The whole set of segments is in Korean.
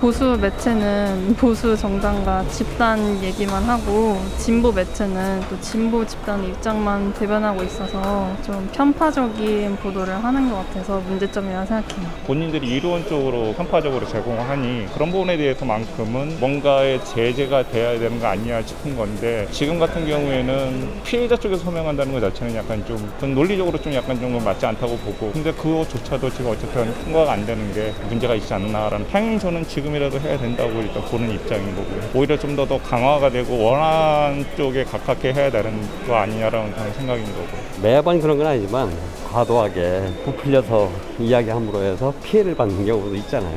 보수 매체는 보수 정당과 집단 얘기만 하고 진보 매체는 또 진보 집단의 입장만 대변하고 있어서 좀 편파적인 보도를 하는 것 같아서 문제점이라 생각해요. 본인들이 이론적으로 편파적으로 제공하니 그런 부분에 대해서만큼은 뭔가의 제재가 돼야 되는 거 아니냐 싶은 건데 지금 같은 경우에는 피해자 쪽에서 서명한다는 것 자체는 약간 좀 논리적으로 좀 약간 좀 맞지 않다고 보고 근데 그거조차도 지금 어쨌든 통과가 안 되는 게 문제가 있지 않나라는 향행서는 지금 지금이라도 해야 된다고 일단 보는 입장인 거고요. 오히려 좀 더 더 강화가 되고 원안 쪽에 가깝게 해야 되는 거 아니냐라는 생각인 거고. 매번 그런 건 아니지만 과도하게 부풀려서 이야기함으로 해서 피해를 받는 경우도 있잖아요.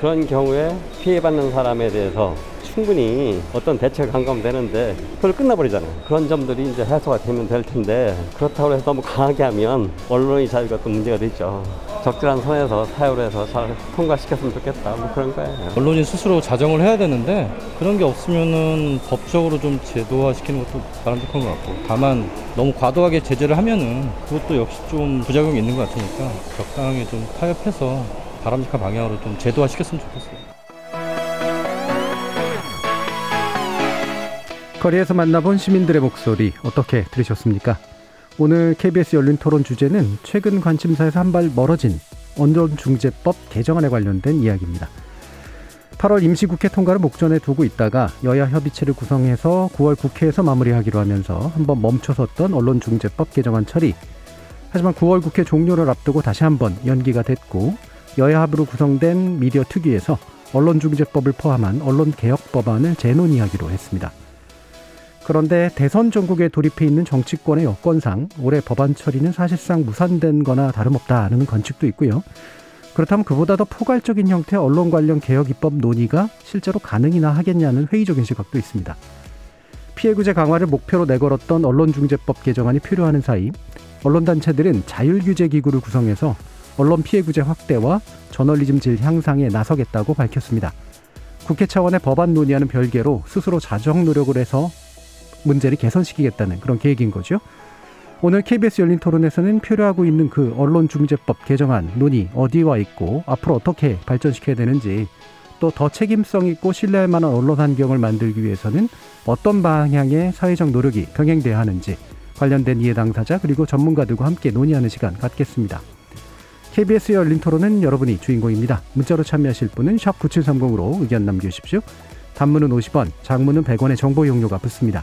그런 경우에 피해받는 사람에 대해서 충분히 어떤 대책을 한 거면 되는데 그걸 끝나버리잖아요. 그런 점들이 이제 해소가 되면 될 텐데 그렇다고 해서 너무 강하게 하면 언론의 자유가 또 문제가 되죠. 적절한 선에서 사유로 해서 잘 통과시켰으면 좋겠다. 뭐 그런 거예요. 언론이 스스로 자정을 해야 되는데 그런 게 없으면은 법적으로 좀 제도화 시키는 것도 바람직한 것 같고 다만 너무 과도하게 제재를 하면은 그것도 역시 좀 부작용이 있는 것 같으니까 적당하게 좀 타협해서 바람직한 방향으로 좀 제도화 시켰으면 좋겠어요. 거리에서 만나본 시민들의 목소리 어떻게 들으셨습니까? 오늘 KBS 열린 토론 주제는 최근 관심사에서 한 발 멀어진 언론중재법 개정안에 관련된 이야기입니다. 8월 임시국회 통과를 목전에 두고 있다가 여야 협의체를 구성해서 9월 국회에서 마무리하기로 하면서 한번 멈춰섰던 언론중재법 개정안 처리. 하지만 9월 국회 종료를 앞두고 다시 한번 연기가 됐고 여야 합으로 구성된 미디어 특위에서 언론중재법을 포함한 언론개혁 법안을 재논의하기로 했습니다. 그런데 대선 전국에 돌입해 있는 정치권의 여건상 올해 법안 처리는 사실상 무산된 거나 다름없다는 관측도 있고요. 그렇다면 그보다 더 포괄적인 형태의 언론 관련 개혁 입법 논의가 실제로 가능이나 하겠냐는 회의적인 시각도 있습니다. 피해구제 강화를 목표로 내걸었던 언론중재법 개정안이 필요하는 사이 언론단체들은 자율규제기구를 구성해서 언론 피해구제 확대와 저널리즘 질 향상에 나서겠다고 밝혔습니다. 국회 차원의 법안 논의와는 별개로 스스로 자정 노력을 해서 문제를 개선시키겠다는 그런 계획인 거죠. 오늘 KBS 열린 토론에서는 표류하고 있는 그 언론중재법 개정안 논의 어디와 있고 앞으로 어떻게 발전시켜야 되는지 또 더 책임성 있고 신뢰할 만한 언론 환경을 만들기 위해서는 어떤 방향의 사회적 노력이 병행돼야 하는지 관련된 이해 당사자 그리고 전문가들과 함께 논의하는 시간 갖겠습니다. KBS 열린 토론은 여러분이 주인공입니다. 문자로 참여하실 분은 9730으로 의견 남겨주십시오. 단문은 50원, 장문은 100원의 정보 용료가 붙습니다.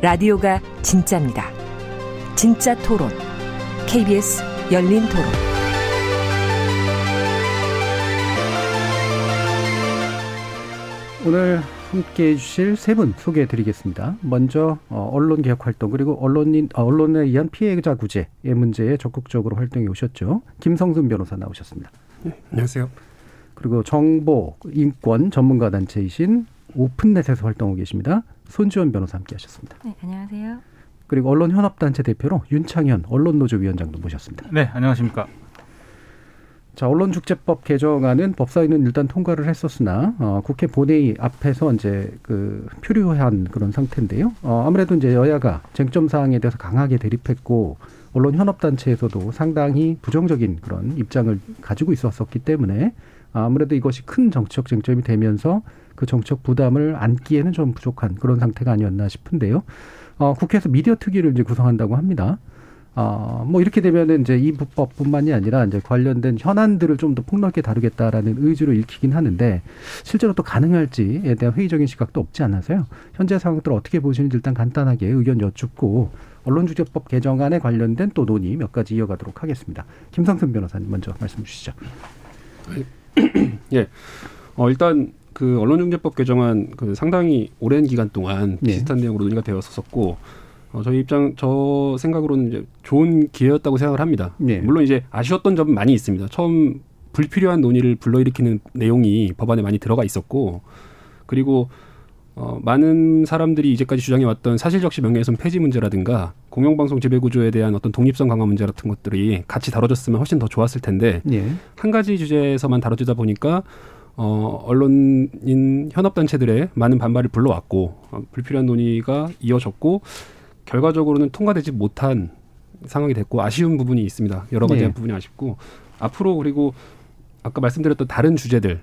라디오가 진짜입니다. 진짜 토론. KBS 열린 토론. 오늘 함께 해주실 세 분 소개해 드리겠습니다. 먼저 어, 언론 개혁 활동 그리고 언론인 어, 언론에 의한 피해자 구제의 문제에 적극적으로 활동해 오셨죠. 김성순 변호사 나오셨습니다. 네, 안녕하세요. 그리고 정보 인권 전문가 단체이신 오픈넷에서 활동하고 계십니다. 손지원 변호사 함께 하셨습니다. 네, 안녕하세요. 그리고 언론현업단체 대표로 윤창현 언론노조 위원장도 모셨습니다. 네, 안녕하십니까. 자, 언론중재법 개정안은 법사위는 일단 통과를 했었으나 어, 국회 본회의 앞에서 이제 그 표류한 그런 상태인데요. 어, 아무래도 이제 여야가 쟁점 사항에 대해서 강하게 대립했고 언론 현업 단체에서도 상당히 부정적인 그런 입장을 가지고 있었었기 때문에 아무래도 이것이 큰 정치적 쟁점이 되면서 그 정책 부담을 안기에는 좀 부족한 그런 상태가 아니었나 싶은데요. 어, 국회에서 미디어 특위를 이제 구성한다고 합니다. 어, 뭐 이렇게 되면은 이제 이 법뿐만이 아니라 이제 관련된 현안들을 좀 더 폭넓게 다루겠다라는 의지로 읽히긴 하는데 실제로 또 가능할지에 대한 회의적인 시각도 없지 않아서요. 현재 상황들 어떻게 보시는지 일단 간단하게 의견 여쭙고 언론중재법 개정안에 관련된 또 논의 몇 가지 이어가도록 하겠습니다. 김성근 변호사님 먼저 말씀 주시죠. 예. 어, 일단 그 언론중재법 개정안 그 상당히 오랜 기간 동안 예. 비슷한 내용으로 논의가 되었었고 어, 저희 입장 저 생각으로는 이제 좋은 기회였다고 생각을 합니다. 예. 물론 이제 아쉬웠던 점은 많이 있습니다. 처음 불필요한 논의를 불러일으키는 내용이 법안에 많이 들어가 있었고 그리고 어, 많은 사람들이 이제까지 주장해왔던 사실적시 명예훼손 폐지 문제라든가 공영방송 지배구조에 대한 어떤 독립성 강화 문제 같은 것들이 같이 다뤄졌으면 훨씬 더 좋았을 텐데 예. 한 가지 주제에서만 다뤄지다 보니까 어, 언론인 현업단체들의 많은 반발을 불러왔고 어, 불필요한 논의가 이어졌고 결과적으로는 통과되지 못한 상황이 됐고 아쉬운 부분이 있습니다. 여러 가지 네. 부분이 아쉽고 앞으로 그리고 아까 말씀드렸던 다른 주제들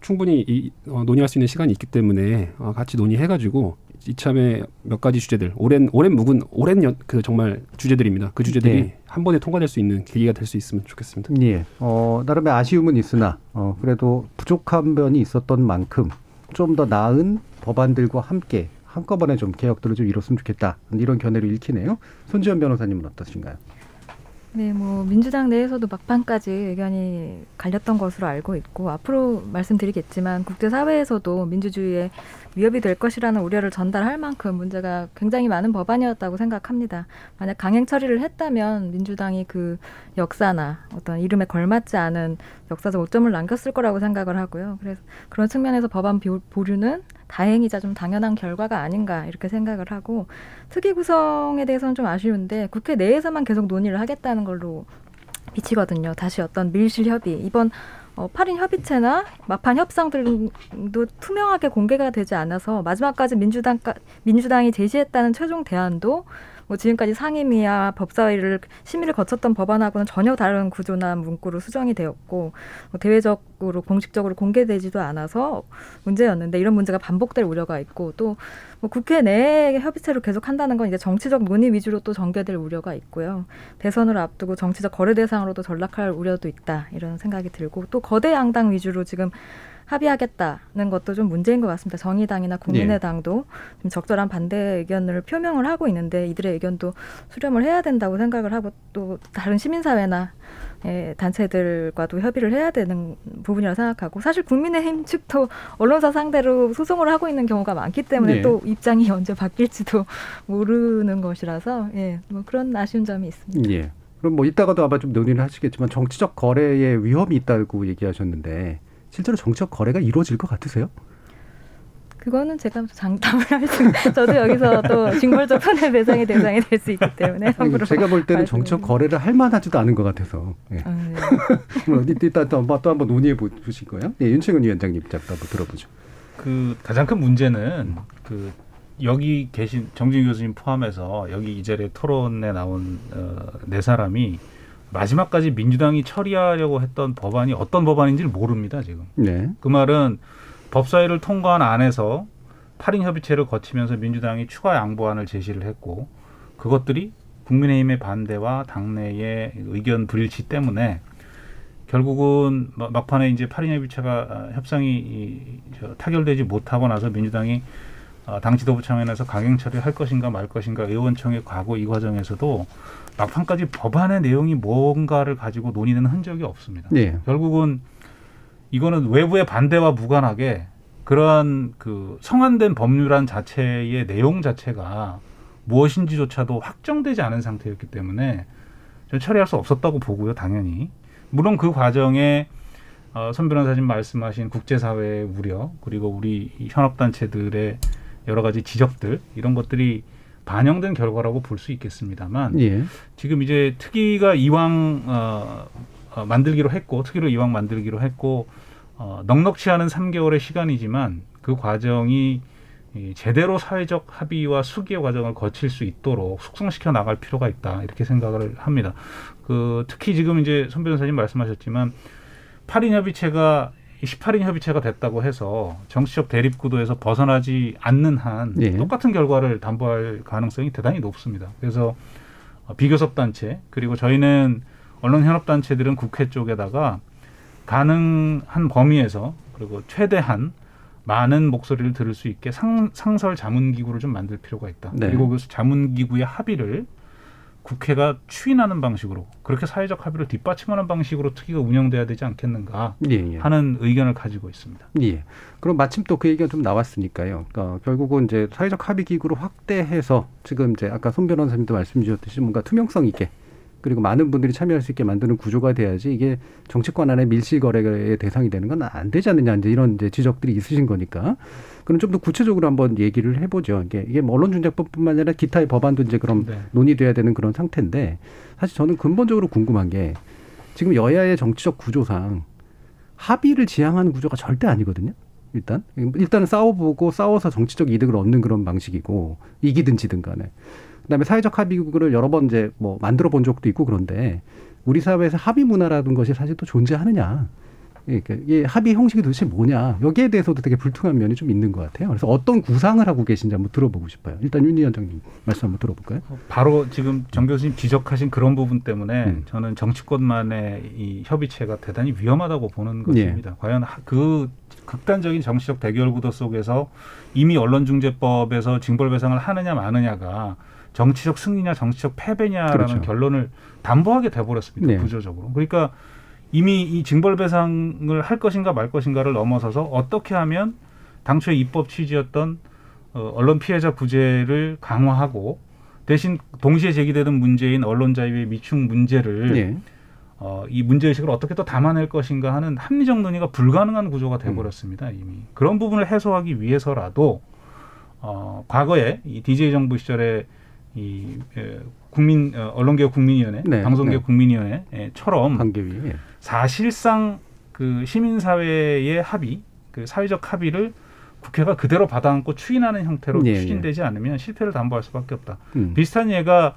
충분히 이, 어, 논의할 수 있는 시간이 있기 때문에 어, 같이 논의해가지고 이참에 몇 가지 주제들 오랜 오랜 묵은 오랜 연, 그 정말 주제들입니다. 그 주제들이 네. 한 번에 통과될 수 있는 계기가 될 수 있으면 좋겠습니다. 예. 어, 나름의 아쉬움은 있으나 어, 그래도 부족한 면이 있었던 만큼 좀 더 나은 법안들과 함께 한꺼번에 좀 개혁들을 좀 이뤘으면 좋겠다. 이런 견해로 읽히네요. 손지현 변호사님은 어떠신가요? 네, 뭐 민주당 내에서도 막판까지 의견이 갈렸던 것으로 알고 있고 앞으로 말씀드리겠지만 국제 사회에서도 민주주의에 위협이 될 것이라는 우려를 전달할 만큼 문제가 굉장히 많은 법안이었다고 생각합니다. 만약 강행 처리를 했다면 민주당이 그 역사나 어떤 이름에 걸맞지 않은 역사적 오점을 남겼을 거라고 생각을 하고요. 그래서 그런 측면에서 법안 비- 보류는 다행이자 좀 당연한 결과가 아닌가 이렇게 생각을 하고 특위 구성에 대해서는 좀 아쉬운데 국회 내에서만 계속 논의를 하겠다는 걸로 비치거든요. 다시 어떤 밀실 협의 이번 어, 8인 협의체나 막판 협상들도 투명하게 공개가 되지 않아서 마지막까지 민주당 민주당이 제시했다는 최종 대안도 뭐 지금까지 상임위와 법사위를 심의를 거쳤던 법안하고는 전혀 다른 구조나 문구로 수정이 되었고 뭐 대외적으로 공식적으로 공개되지도 않아서 문제였는데 이런 문제가 반복될 우려가 있고 또 뭐 국회 내 협의체로 계속 한다는 건 이제 정치적 논의 위주로 또 전개될 우려가 있고요. 대선을 앞두고 정치적 거래 대상으로도 전락할 우려도 있다 이런 생각이 들고 또 거대 양당 위주로 지금 합의하겠다는 것도 좀 문제인 것 같습니다. 정의당이나 국민의당도 좀 적절한 반대 의견을 표명을 하고 있는데 이들의 의견도 수렴을 해야 된다고 생각을 하고 또 다른 시민사회나 예, 단체들과도 협의를 해야 되는 부분이라고 생각하고 사실 국민의힘 측도 언론사 상대로 소송을 하고 있는 경우가 많기 때문에 네. 또 입장이 언제 바뀔지도 모르는 것이라서 예, 뭐 그런 아쉬운 점이 있습니다. 예. 그럼 뭐 이따가도 아마 좀 논의를 하시겠지만 정치적 거래에 위험이 있다고 얘기하셨는데 실제로 정치적 거래가 이루어질 것 같으세요? 그거는 제가 장담을 할 수, 저도 여기서 또 징벌적 손해배상의 대상이 될 수 있기 때문에 아니, 함부로 제가 볼 때는 정치적 거래를 할 만하지도 않은 것 같아서. 예. 아, 네. 뭐 이따 또 한번 논의해 보실 거예요? 예, 윤채근 위원장님 입장도 한번 들어보죠. 그 가장 큰 문제는 그 여기 계신 정진 교수님 포함해서 여기 이 자리에 토론에 나온 어, 네 사람이 마지막까지 민주당이 처리하려고 했던 법안이 어떤 법안인지를 모릅니다 지금. 네. 그 말은 법사위를 통과한 안에서 8인 협의체를 거치면서 민주당이 추가 양보안을 제시를 했고 그것들이 국민의힘의 반대와 당내의 의견 불일치 때문에 결국은 마- 막판에 이제 8인 협의체가 아, 협상이 타결되지 못하고 나서 민주당이 아, 당 지도부 청원에서 강행 처리할 것인가 말 것인가 의원총회 가고 이 과정에서도 막판까지 법안의 내용이 뭔가를 가지고 논의는 흔적이 없습니다. 예. 결국은 이거는 외부의 반대와 무관하게 그러한 그 성안된 법률안 자체의 내용 자체가 무엇인지조차도 확정되지 않은 상태였기 때문에 좀 처리할 수 없었다고 보고요, 당연히. 물론 그 과정에 어, 선 변호사님 말씀하신 국제사회의 우려 그리고 우리 이 현업단체들의 여러 가지 지적들 이런 것들이 반영된 결과라고 볼 수 있겠습니다만 예. 지금 이제 특위가 이왕 어, 어, 만들기로 했고 특위를 이왕 만들기로 했고 어, 넉넉치 않은 3개월의 시간이지만 그 과정이 이 제대로 사회적 합의와 수기의 과정을 거칠 수 있도록 숙성시켜 나갈 필요가 있다 이렇게 생각을 합니다. 그 특히 지금 이제 손 변호사님 말씀하셨지만 8인 협의체가 18인 협의체가 됐다고 해서 정치적 대립 구도에서 벗어나지 않는 한 예. 똑같은 결과를 담보할 가능성이 대단히 높습니다. 그래서 어, 비교섭 단체 그리고 저희는 언론 현업 단체들은 국회 쪽에다가 가능한 범위에서 그리고 최대한 많은 목소리를 들을 수 있게 상, 상설 자문 기구를 좀 만들 필요가 있다. 네. 그리고 그 자문 기구의 합의를 국회가 추인하는 방식으로 그렇게 사회적 합의를 뒷받침하는 방식으로 특위가 운영돼야 되지 않겠는가 예, 예. 하는 의견을 가지고 있습니다. 예. 그럼 마침 또 그 얘기가 좀 나왔으니까요. 그러니까 결국은 이제 사회적 합의 기구로 확대해서 지금 이제 아까 손 변호사님도 말씀 주셨듯이 뭔가 투명성 있게 그리고 많은 분들이 참여할 수 있게 만드는 구조가 돼야지 이게 정치권 안에 밀실 거래의 대상이 되는 건 안 되지 않느냐 이제 이런 이제 지적들이 있으신 거니까 그럼 좀 더 구체적으로 한번 얘기를 해보죠. 이게 이게 뭐 언론중재법뿐만 아니라 기타의 법안도 이제 그럼 네. 논의돼야 되는 그런 상태인데 사실 저는 근본적으로 궁금한 게 지금 여야의 정치적 구조상 합의를 지향하는 구조가 절대 아니거든요. 일단 일단은 싸워보고 싸워서 정치적 이득을 얻는 그런 방식이고 이기든 지든 간에 그다음에 사회적 합의구를 여러 번 이제 뭐 만들어 본 적도 있고 그런데 우리 사회에서 합의 문화라는 것이 사실 또 존재하느냐 예, 그러니까 이게 합의 형식이 도대체 뭐냐 여기에 대해서도 되게 불투명한 면이 좀 있는 것 같아요. 그래서 어떤 구상을 하고 계신지 한번 들어보고 싶어요. 일단 윤 위원장님 말씀 한번 들어볼까요? 바로 지금 정 교수님 지적하신 그런 부분 때문에 음. 저는 정치권만의 이 협의체가 대단히 위험하다고 보는 예. 것입니다. 과연 하- 그 극단적인 정치적 대결 구도 속에서 이미 언론중재법에서 징벌배상을 하느냐 마느냐가 정치적 승리냐 정치적 패배냐라는 그렇죠. 결론을 담보하게 돼버렸습니다. 네. 구조적으로. 그러니까 이미 이 징벌배상을 할 것인가 말 것인가를 넘어서서 어떻게 하면 당초에 입법 취지였던 어, 언론 피해자 구제를 강화하고 대신 동시에 제기되는 문제인 언론 자유의 미충 문제를 예. 어, 이 문제 의식을 어떻게 또 담아낼 것인가 하는 합리적 논의가 불가능한 구조가 돼버렸습니다. 이미 그런 부분을 해소하기 위해서라도 어, 과거에 이 DJ 정부 시절에 이 에, 국민 어, 언론개혁 국민위원회, 네, 방송개혁 네. 국민위원회처럼 관계위 예. 사실상 그 시민사회의 합의, 그 사회적 합의를 국회가 그대로 받아안고 추인하는 형태로 예, 추진되지 않으면 실패를 담보할 수밖에 없다. 음. 비슷한 예가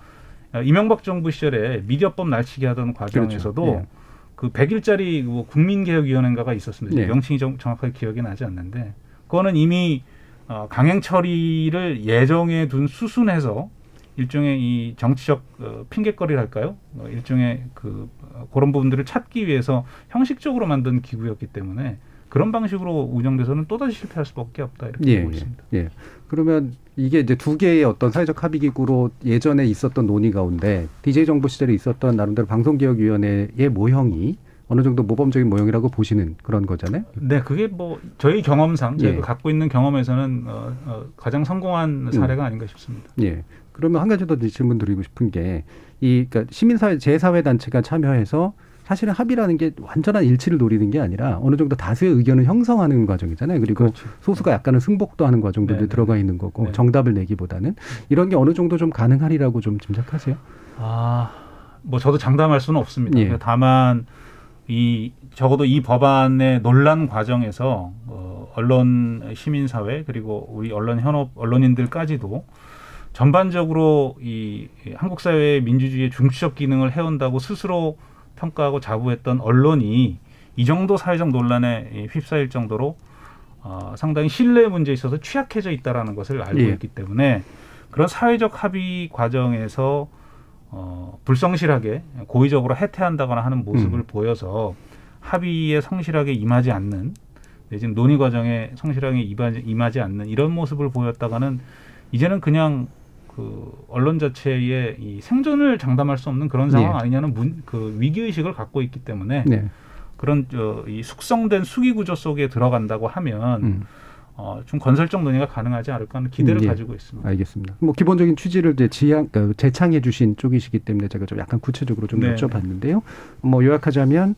이명박 정부 시절에 미디어법 날치기 하던 과정에서도 그렇죠. 예. 그 100일짜리 뭐 국민개혁위원회인가가 있었습니다. 네. 명칭이 정, 정확하게 기억이 나지 않는데 그거는 이미 어, 강행 처리를 예정해 둔 수순에서 일종의 이 정치적 어, 핑계거리랄까요? 어, 일종의 그 어, 그런 부분들을 찾기 위해서 형식적으로 만든 기구였기 때문에 그런 방식으로 운영돼서는 또다시 실패할 수밖에 없다 이렇게 예, 보고 예, 있습니다. 예. 그러면 이게 이제 두 개의 어떤 사회적 합의 기구로 예전에 있었던 논의 가운데 DJ 정부 시절에 있었던 나름대로 방송개혁위원회의 모형이 어느 정도 모범적인 모형이라고 보시는 그런 거잖아요. 네, 그게 뭐 저희 경험상 저희가 예. 갖고 있는 경험에서는 어, 어, 가장 성공한 사례가 아닌가 싶습니다. 예. 그러면 한 가지 더 질문 드리고 싶은 게 이 그러니까 시민사회 제사회 단체가 참여해서 사실은 합의라는 게 완전한 일치를 노리는 게 아니라 어느 정도 다수의 의견을 형성하는 과정이잖아요. 그리고 그렇죠. 소수가 약간은 승복도 하는 과정도 네, 들어가 있는 거고 네. 정답을 내기보다는 이런 게 어느 정도 좀 가능하리라고 좀 짐작하세요. 아, 뭐 저도 장담할 수는 없습니다. 예. 다만 이 적어도 이 법안의 논란 과정에서 어, 언론 시민사회 그리고 우리 언론 현업 언론인들까지도 전반적으로 이 한국 사회의 민주주의의 중추적 기능을 해온다고 스스로 평가하고 자부했던 언론이 이 정도 사회적 논란에 이 휩싸일 정도로 어, 상당히 신뢰 문제에 있어서 취약해져 있다라는 것을 알고 예. 있기 때문에 그런 사회적 합의 과정에서 어, 불성실하게 고의적으로 해태한다거나 하는 모습을 음. 보여서 합의에 성실하게 임하지 않는 내지는 논의 과정에 성실하게 임하지, 임하지 않는 이런 모습을 보였다가는 이제는 그냥 그 언론 자체의 이 생존을 장담할 수 없는 그런 상황 예. 아니냐는 문, 그 위기 의식을 갖고 있기 때문에 네. 그런 저, 이 숙성된 수기 구조 속에 들어간다고 하면 음. 어, 좀 건설적 논의가 가능하지 않을까 하는 기대를 음, 예. 가지고 있습니다. 알겠습니다. 뭐 기본적인 취지를 이제 지향, 그 재창해 주신 쪽이시기 때문에 제가 좀 약간 구체적으로 좀 네. 여쭤봤는데요. 뭐 요약하자면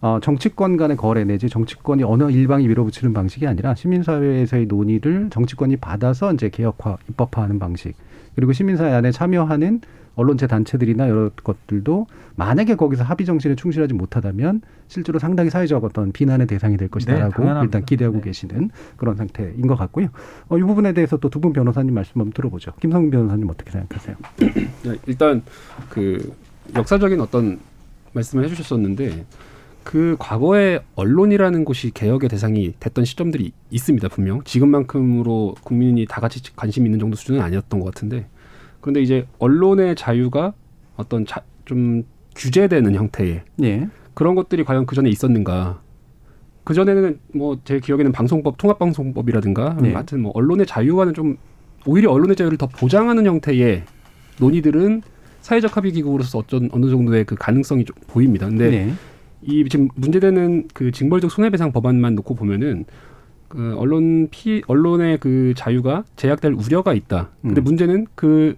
어, 정치권 간의 거래 내지 정치권이 어느 일방이 밀어붙이는 방식이 아니라 시민사회에서의 논의를 정치권이 받아서 이제 개혁화, 입법화하는 방식. 그리고 시민사회 안에 참여하는 언론제 단체들이나 여러 것들도 만약에 거기서 합의 정신에 충실하지 못하다면 실제로 상당히 사회적 어떤 비난의 대상이 될 것이다라고 당연합니다. 일단 기대하고 네. 계시는 그런 상태인 것 같고요. 어, 이 부분에 대해서 또 두 분 변호사님 말씀 한번 들어보죠. 김성민 변호사님 어떻게 생각하세요? 네, 일단 그 역사적인 어떤 말씀을 해주셨었는데 그 과거에 언론이라는 곳이 개혁의 대상이 됐던 시점들이 있습니다 분명 지금만큼으로 국민이 다 같이 관심 있는 정도 수준은 아니었던 것 같은데 그런데 이제 언론의 자유가 어떤 자, 좀 규제되는 형태의 예. 그런 것들이 과연 그 전에 있었는가? 그 전에는 뭐 제 기억에는 방송법, 통합방송법이라든가 네. 하여튼 뭐 언론의 자유와는 좀 오히려 언론의 자유를 더 보장하는 형태의 논의들은 사회적 합의 기구로서 어떤 어느 정도의 그 가능성이 좀 보입니다. 근데 네. 이 지금 문제되는 그 징벌적 손해배상 법안만 놓고 보면은 그 언론 피 언론의 그 자유가 제약될 우려가 있다. 근데 음. 문제는 그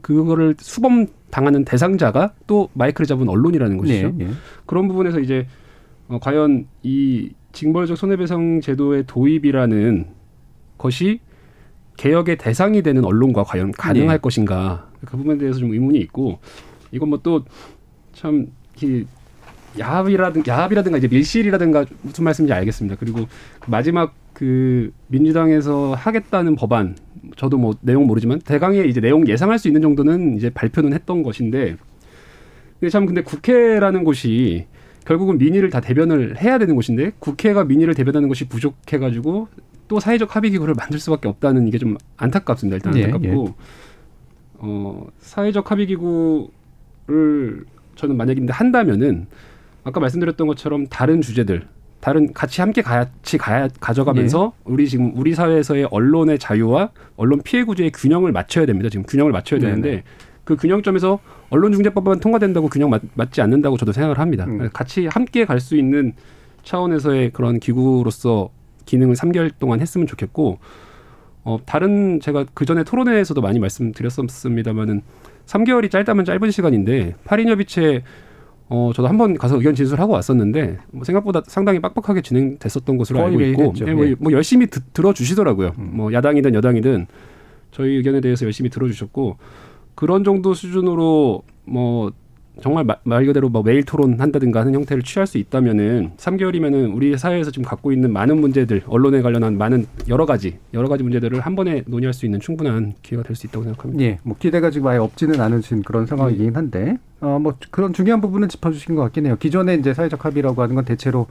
그거를 수범 당하는 대상자가 또 마이크를 잡은 언론이라는 것이죠. 네. 네. 그런 부분에서 이제 어, 과연 이 징벌적 손해배상 제도의 도입이라는 것이 개혁의 대상이 되는 언론과 과연 가능할 네. 것인가 그 부분에 대해서 좀 의문이 있고 이건 뭐 뭐또참 야합이라든 야합이라든가 이제 밀실이라든가 무슨 말씀인지 알겠습니다. 그리고 마지막 그 민주당에서 하겠다는 법안 저도 뭐 내용 모르지만 대강의 이제 내용 예상할 수 있는 정도는 이제 발표는 했던 것인데 근데 참 근데 국회라는 곳이 결국은 민의를 다 대변을 해야 되는 곳인데 국회가 민의를 대변하는 것이 부족해 가지고 또 사회적 합의 기구를 만들 수밖에 없다는 이게 좀 안타깝습니다. 일단 예, 안타깝고 어 사회적 합의 기구를 저는 만약인데 한다면은 아까 말씀드렸던 것처럼 다른 주제들 다른 같이 함께 같이 가, 가져가면서 우리 지금 우리 사회에서의 언론의 자유와 언론 피해 구제의 균형을 맞춰야 됩니다. 지금 균형을 맞춰야 네네. 되는데 그 균형점에서 언론중재법만 통과된다고 균형 맞, 맞지 않는다고 저도 생각을 합니다. 음. 같이 함께 갈 수 있는 차원에서의 그런 기구로서 기능을 3개월 동안 했으면 좋겠고 어 다른 제가 그 전에 토론회에서도 많이 말씀드렸었습니다만은 3개월이 짧다면 짧은 시간인데 8인 협의체 어 저도 한 번 가서 의견 진술하고 왔었는데 뭐 생각보다 상당히 빡빡하게 진행됐었던 것으로 알고 있고. 예, 뭐, 예. 뭐 열심히 듣, 들어주시더라고요. 음. 뭐 야당이든 여당이든 저희 의견에 대해서 열심히 들어주셨고 그런 정도 수준으로 뭐 정말 마- 말 그대로 뭐 매일 토론한다든가 하는 형태를 취할 수 있다면은 3개월이면은 우리 사회에서 지금 갖고 있는 많은 문제들 언론에 관련한 많은 여러 가지 여러 가지 문제들을 한 번에 논의할 수 있는 충분한 기회가 될 수 있다고 생각합니다. 예, 뭐 기대가 지금 아예 없지는 않으신 그런 상황이긴 한데, 어, 뭐 그런 중요한 부분은 짚어주신 것 같긴 해요. 기존에 이제 사회적 합의라고 하는 건 대체로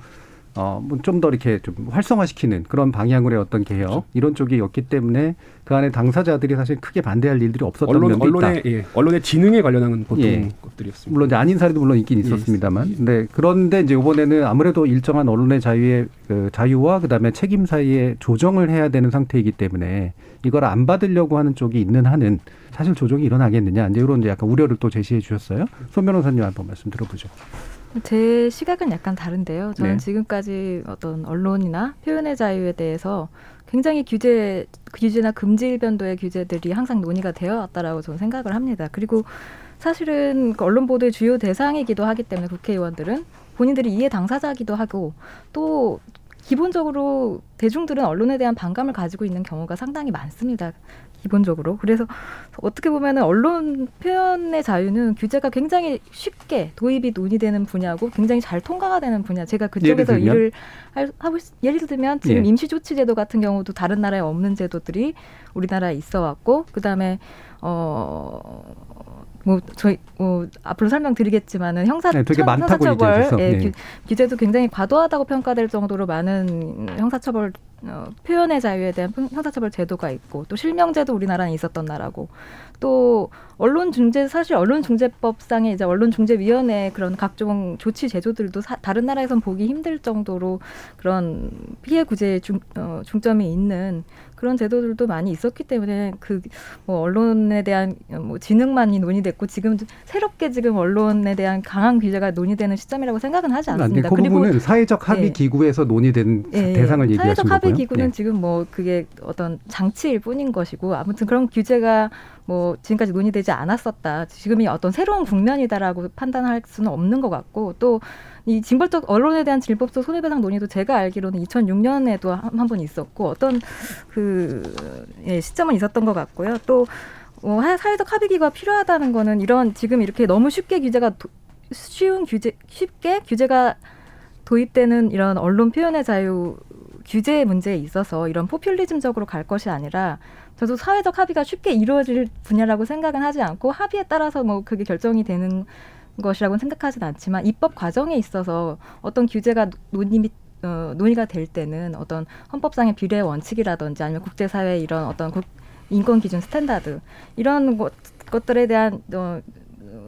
어, 뭐좀더 이렇게 좀 활성화시키는 그런 방향으로의 어떤 개혁 그렇죠. 이런 쪽이었기 때문에 그 안에 당사자들이 사실 크게 반대할 일들이 없었던 언론 면도 있다. 언론의 예, 언론의 지능에 관련한 보통 예. 것들이었습니다. 물론 이제 아닌 사례도 물론 있긴 예, 있었습니다만, 있- 예. 네 그런데 이제 이번에는 아무래도 일정한 언론의 자유의 그 자유와 그다음에 책임 사이에 조정을 해야 되는 상태이기 때문에 이걸 안 받으려고 하는 쪽이 있는 한은 사실 조정이 일어나겠느냐 이제 이런 이제 약간 우려를 또 제시해 주셨어요. 손 변호사님 한번 말씀 들어보죠. 제 시각은 약간 다른데요. 저는 네. 지금까지 어떤 언론이나 표현의 자유에 대해서 굉장히 규제, 규제나 금지 일변도의 규제들이 항상 논의가 되어 왔다라고 저는 생각을 합니다. 그리고 사실은 그 언론 보도의 주요 대상이기도 하기 때문에 국회의원들은 본인들이 이해 당사자기도 하고 또 기본적으로 대중들은 언론에 대한 반감을 가지고 있는 경우가 상당히 많습니다. 기본적으로. 그래서 어떻게 보면은 언론 표현의 자유는 규제가 굉장히 쉽게 도입이 논의되는 분야고 굉장히 잘 통과가 되는 분야. 제가 그쪽에서? 일을 할, 하고 있, 예를 들면 지금 예. 임시조치제도 같은 경우도 다른 나라에 없는 제도들이 우리나라에 있어 왔고 그다음에 어. 뭐 저희 뭐 앞으로 설명드리겠지만은 형사 네, 되게 천- 많다고 형사처벌 예, 네. 규- 규제도 굉장히 과도하다고 평가될 정도로 많은 형사처벌 어, 표현의 자유에 대한 형- 형사처벌 제도가 있고 또 실명제도 우리나라는 있었던 나라고 또 언론 중재 사실 언론 중재법상의 이제 언론 중재 위원회 그런 각종 조치 제도들도 사, 다른 나라에선 보기 힘들 정도로 그런 피해 구제에 중, 어, 중점이 있는 그런 제도들도 많이 있었기 때문에 그 뭐 언론에 대한 뭐 지능만이 논의됐고 지금 새롭게 지금 언론에 대한 강한 규제가 논의되는 시점이라고 생각은 하지. 않습니다. 그 부분은 사회적 합의 예. 기구에서 논의된 예, 대상을 얘기하신 사회적 거고요. 합의 기구는 예. 지금 뭐 그게 어떤 장치일 뿐인 것이고 아무튼 그런 규제가 뭐 지금까지 논의되지 않았었다. 지금이 어떤 새로운 국면이다라고 판단할 수는 없는 것 같고 또 이 징벌적 언론에 대한 질법적 손해배상 논의도 제가 알기로는 2006년에도 한 번 있었고 어떤 그 예, 시점은 있었던 것 같고요. 또 어, 하- 사회적 합의기가 필요하다는 거는 이런 지금 이렇게 너무 쉽게 규제가 도- 쉬운 규제 쉽게 규제가 도입되는 이런 언론 표현의 자유 규제 문제에 있어서 이런 포퓰리즘적으로 갈 것이 아니라 저도 사회적 합의가 쉽게 이루어질 분야라고 생각은 하지 않고 합의에 따라서 뭐 그게 결정이 되는 것이라고 생각하진 않지만 입법 과정에 있어서 어떤 규제가 논의 어, 논의가 될 때는 어떤 헌법상의 비례 원칙이라든지 아니면 국제사회 이런 어떤 국- 인권 기준 standard 이런 것, 것들에 대한 어,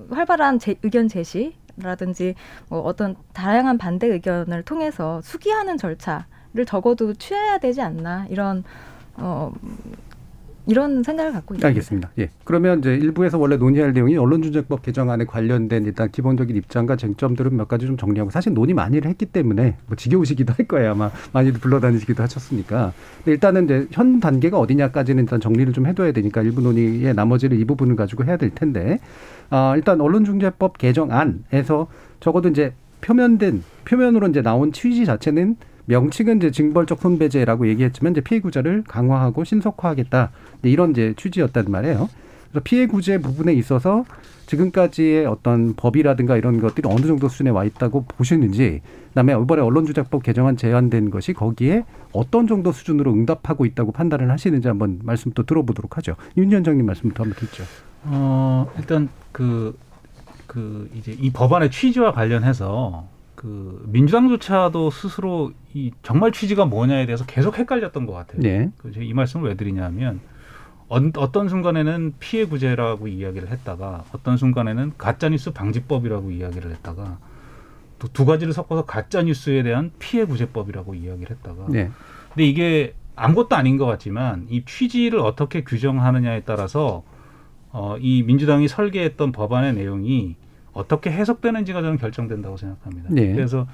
활발한 제, 의견 제시 라든지 뭐 어떤 다양한 반대 의견을 통해서 숙의하는 절차 를 적어도 취해야 되지 않나 이런 어 이런 생각을 갖고 있습니다. 알겠습니다. 예. 그러면 이제 일부에서 원래 논의할 내용이 언론중재법 개정안에 관련된 일단 기본적인 입장과 쟁점들은 몇 가지 좀 정리하고 사실 논의 많이를 했기 때문에 뭐 지겨우시기도 할 거예요. 아마 많이들 불러다니시기도 하셨으니까. 일단은 이제 현 단계가 어디냐까지는 일단 정리를 좀 해둬야 되니까 일부 논의의 나머지를 이 부분을 가지고 해야 될 텐데 아, 일단 언론중재법 개정안에서 적어도 이제 표면된 표면으로 이제 나온 취지 자체는 명칭은 이제 징벌적 손배제라고 얘기했지만 이제 피해 구제를 강화하고 신속화하겠다 네, 이런 이제 취지였단 말이에요. 그래서 피해 구제 부분에 있어서 지금까지의 어떤 법이라든가 이런 것들이 어느 정도 수준에 와 있다고 보시는지, 그다음에 이번에 언론조작법 개정안 제안된 것이 거기에 어떤 정도 수준으로 응답하고 있다고 판단을 하시는지 한번 말씀 또 들어보도록 하죠. 윤 위원장님 말씀부터 한번 듣죠. 어, 일단 그, 그 이제 이 법안의 취지와 관련해서 그 민주당조차도 스스로 이 정말 취지가 뭐냐에 대해서 계속 헷갈렸던 것 같아요. 네. 그이 말씀을 왜 드리냐면 언- 어떤 순간에는 피해 구제라고 이야기를 했다가 어떤 순간에는 가짜 뉴스 방지법이라고 이야기를 했다가 또 두 가지를 섞어서 가짜 뉴스에 대한 피해 구제법이라고 이야기를 했다가 네. 근데 이게 아무것도 아닌 것 같지만 이 취지를 어떻게 규정하느냐에 따라서 어, 이 민주당이 설계했던 법안의 내용이 어떻게 해석되는지가 저는 결정된다고 생각합니다. 네. 그래서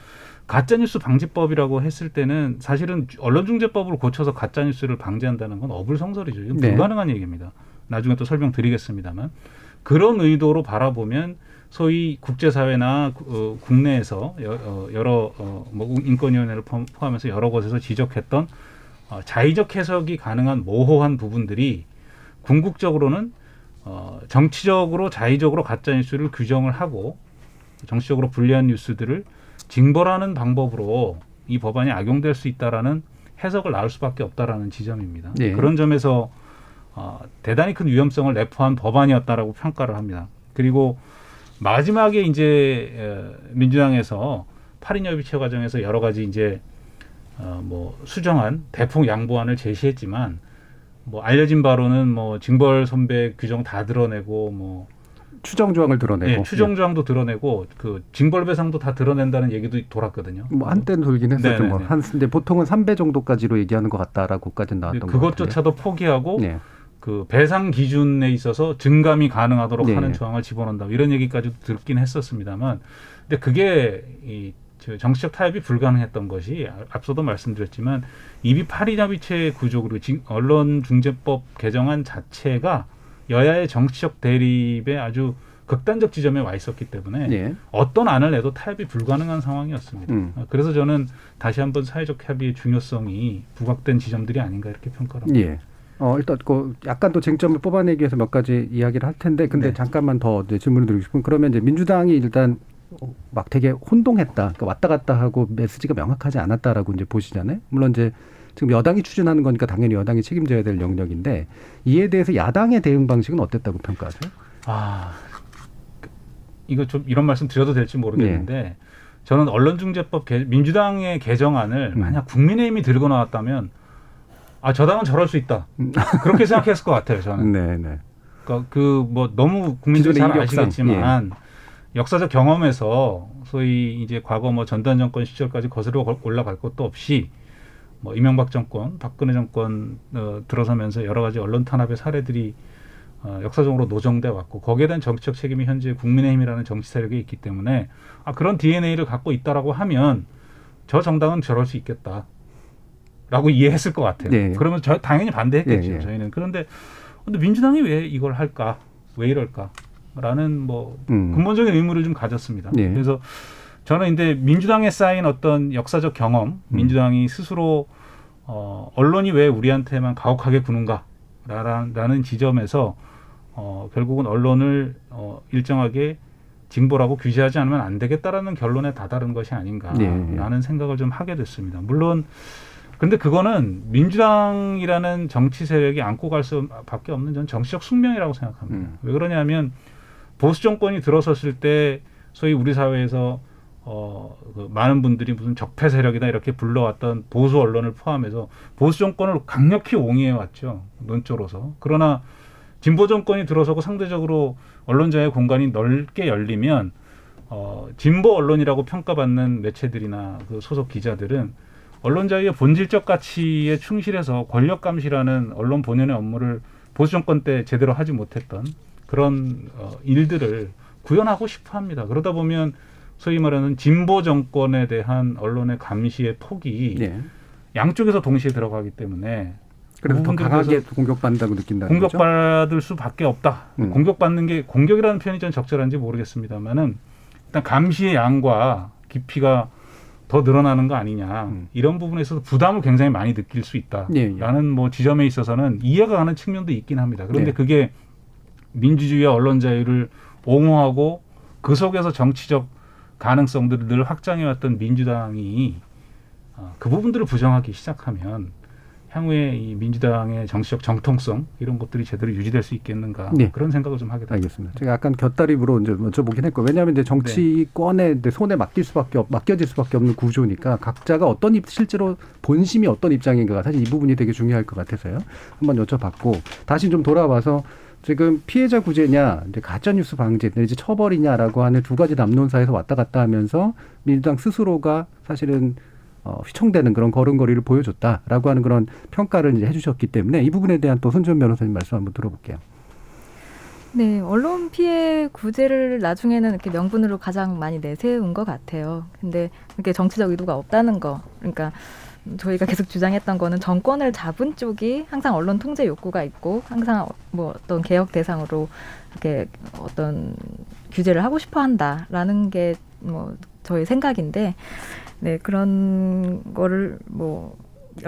가짜뉴스 방지법이라고 했을 때는 사실은 언론중재법으로 고쳐서 가짜뉴스를 방지한다는 건 어불성설이죠. 이건 네. 불가능한 얘기입니다. 나중에 또 설명드리겠습니다만 그런 의도로 바라보면 소위 국제사회나 어, 국내에서 여, 어, 여러 어, 뭐 인권위원회를 포함- 포함해서 여러 곳에서 지적했던 어, 자의적 해석이 가능한 모호한 부분들이 궁극적으로는 어, 정치적으로 자의적으로 가짜 뉴스를 규정을 하고 정치적으로 불리한 뉴스들을 징벌하는 방법으로 이 법안이 악용될 수 있다라는 해석을 나올 수밖에 없다라는 지점입니다. 네. 그런 점에서 어, 대단히 큰 위험성을 내포한 법안이었다라고 평가를 합니다. 그리고 마지막에 이제 에, 민주당에서 8인 협의체 과정에서 여러 가지 이제 어, 뭐 수정안 대폭 양보안을 제시했지만 뭐 알려진 바로는 뭐 징벌 선배 규정 다 드러내고 뭐 추정 조항을 드러내고 예, 추정 조항도 드러내고 그 징벌 배상도 다 드러낸다는 얘기도 돌았거든요. 뭐 한때는 돌긴 했었죠. 네네네. 뭐. 한 근데 보통은 3배 정도까지로 얘기하는 것 같다라고까지는 나왔던 것. 그것조차도 포기하고 네. 그 배상 기준에 있어서 증감이 가능하도록 네. 하는 조항을 집어넣는다 이런 얘기까지도 듣긴 했었습니다만 근데 그게 이 저 정치적 타협이 불가능했던 것이 아- 앞서도 말씀드렸지만 이비 파리자비체 구조 그리고 진- 언론중재법 개정안 자체가 여야의 정치적 대립에 아주 극단적 지점에 와 있었기 때문에 네. 어떤 안을 내도 타협이 불가능한 상황이었습니다. 음. 어, 그래서 저는 다시 한번 사회적 협의의 중요성이 부각된 지점들이 아닌가 이렇게 평가합니다. 예. 어, 일단 그 약간 또 쟁점을 뽑아내기 위해서 몇 가지 이야기를 할 텐데 근데 네. 잠깐만 더 질문을 드리고 싶은 그러면 이제 민주당이 일단 어, 막 되게 혼동했다. 그러니까 왔다 갔다 하고 메시지가 명확하지 않았다라고 이제 보시잖아요. 물론 이제 지금 여당이 추진하는 거니까 당연히 여당이 책임져야 될 영역인데 이에 대해서 야당의 대응 방식은 어땠다고 평가하세요? 아, 그, 이거 좀 이런 말씀 드려도 될지 모르겠는데 저는 언론중재법 개, 민주당의 개정안을 음. 만약 국민의힘이 들고 나왔다면 아 저 당은 저럴 수 있다 그렇게 생각했을 것 같아요 저는. 네, 네. 그러니까 그 뭐 너무 국민들이 잘 아시겠지만 역사적 경험에서 소위 이제 과거 뭐 전단 정권 시절까지 거슬러 걸- 올라갈 것도 없이 뭐 이명박 정권, 박근혜 정권 어, 들어서면서 여러 가지 언론 탄압의 사례들이 어, 역사적으로 노정돼 왔고 거기에 대한 정치적 책임이 현재 국민의힘이라는 정치 세력에 있기 때문에 아 그런 DNA를 갖고 있다라고 하면 저 정당은 저럴 수 있겠다. 라고 이해했을 것 같아요. 네. 그러면 저 당연히 반대했겠죠. 예, 예. 저희는 그런데 근데 민주당이 왜 이걸 할까? 왜 이럴까? 라는 뭐 음. 근본적인 의무를 좀 가졌습니다. 예. 그래서 저는 이제 민주당에 쌓인 어떤 역사적 경험, 음. 민주당이 스스로 어, 언론이 왜 우리한테만 가혹하게 구는가? 라는, 라는 지점에서 어, 결국은 언론을 어, 일정하게 징벌하고 규제하지 않으면 안 되겠다라는 결론에 다다른 것이 아닌가라는 예. 생각을 좀 하게 됐습니다. 물론 근데 그거는 민주당이라는 정치 세력이 안고 갈 수밖에 없는 전 정치적 숙명이라고 생각합니다. 음. 왜 그러냐면 보수 정권이 들어섰을 때 소위 우리 사회에서 어, 그 많은 분들이 무슨 적폐 세력이다 이렇게 불러왔던 보수 언론을 포함해서 보수 정권을 강력히 옹이해 왔죠 논조로서. 그러나 진보 정권이 들어서고 상대적으로 언론 자유 공간이 넓게 열리면 어, 진보 언론이라고 평가받는 매체들이나 그 소속 기자들은 언론 자유의 본질적 가치에 충실해서 권력 감시라는 언론 본연의 업무를 보수 정권 때 제대로 하지 못했던 그런 어, 일들을 구현하고 싶어 합니다. 그러다 보면 소위 말하는 진보 정권에 대한 언론의 감시의 폭이 예. 양쪽에서 동시에 들어가기 때문에 그래서 더 강하게 공격받는다고 느낀다는 거죠. 공격받을 수밖에 없다. 음. 공격받는 게 공격이라는 표현이 좀 적절한지 모르겠습니다만은 일단 감시의 양과 깊이가 더 늘어나는 거 아니냐 음. 이런 부분에서 부담을 굉장히 많이 느낄 수 있다라는 예, 예. 뭐 지점에 있어서는 이해가 가는 측면도 있긴 합니다. 그런데 네. 그게 민주주의와 언론 자유를 옹호하고 그 속에서 정치적 가능성들을 늘 확장해왔던 민주당이 어, 그 부분들을 부정하기 시작하면 향후에 이 민주당의 정치적 정통성 이런 것들이 제대로 유지될 수 있겠는가 네. 그런 생각을 좀 하게 됩니다. 알겠습니다. 제가 약간 곁다리로 이제 여쭤보긴 했고 왜냐하면 이제 정치권에 이제 손에 맡길 수밖에 없, 맡겨질 수밖에 없는 구조니까 각자가 어떤 입, 실제로 본심이 어떤 입장인가가 사실 이 부분이 되게 중요할 것 같아서요. 한번 여쭤봤고 다시 좀 돌아와서 지금 피해자 구제냐 이제 가짜 뉴스 방지 내지 처벌이냐라고 하는 두 가지 남론사에서 왔다 갔다 하면서 민주당 스스로가 사실은 어, 휘청대는 그런 걸음걸이를 보여줬다라고 하는 그런 평가를 이제 해주셨기 때문에 이 부분에 대한 또 손지원 변호사님 말씀 한번 들어볼게요. 네, 언론 피해 구제를 나중에는 이렇게 명분으로 가장 많이 내세운 것 같아요. 근데 이렇게 정치적 의도가 없다는 거, 그러니까 저희가 계속 주장했던 거는 정권을 잡은 쪽이 항상 언론 통제 욕구가 있고 항상 뭐 어떤 개혁 대상으로 이렇게 어떤 규제를 하고 싶어 한다라는 게 뭐 저희 생각인데, 네 그런 거를 뭐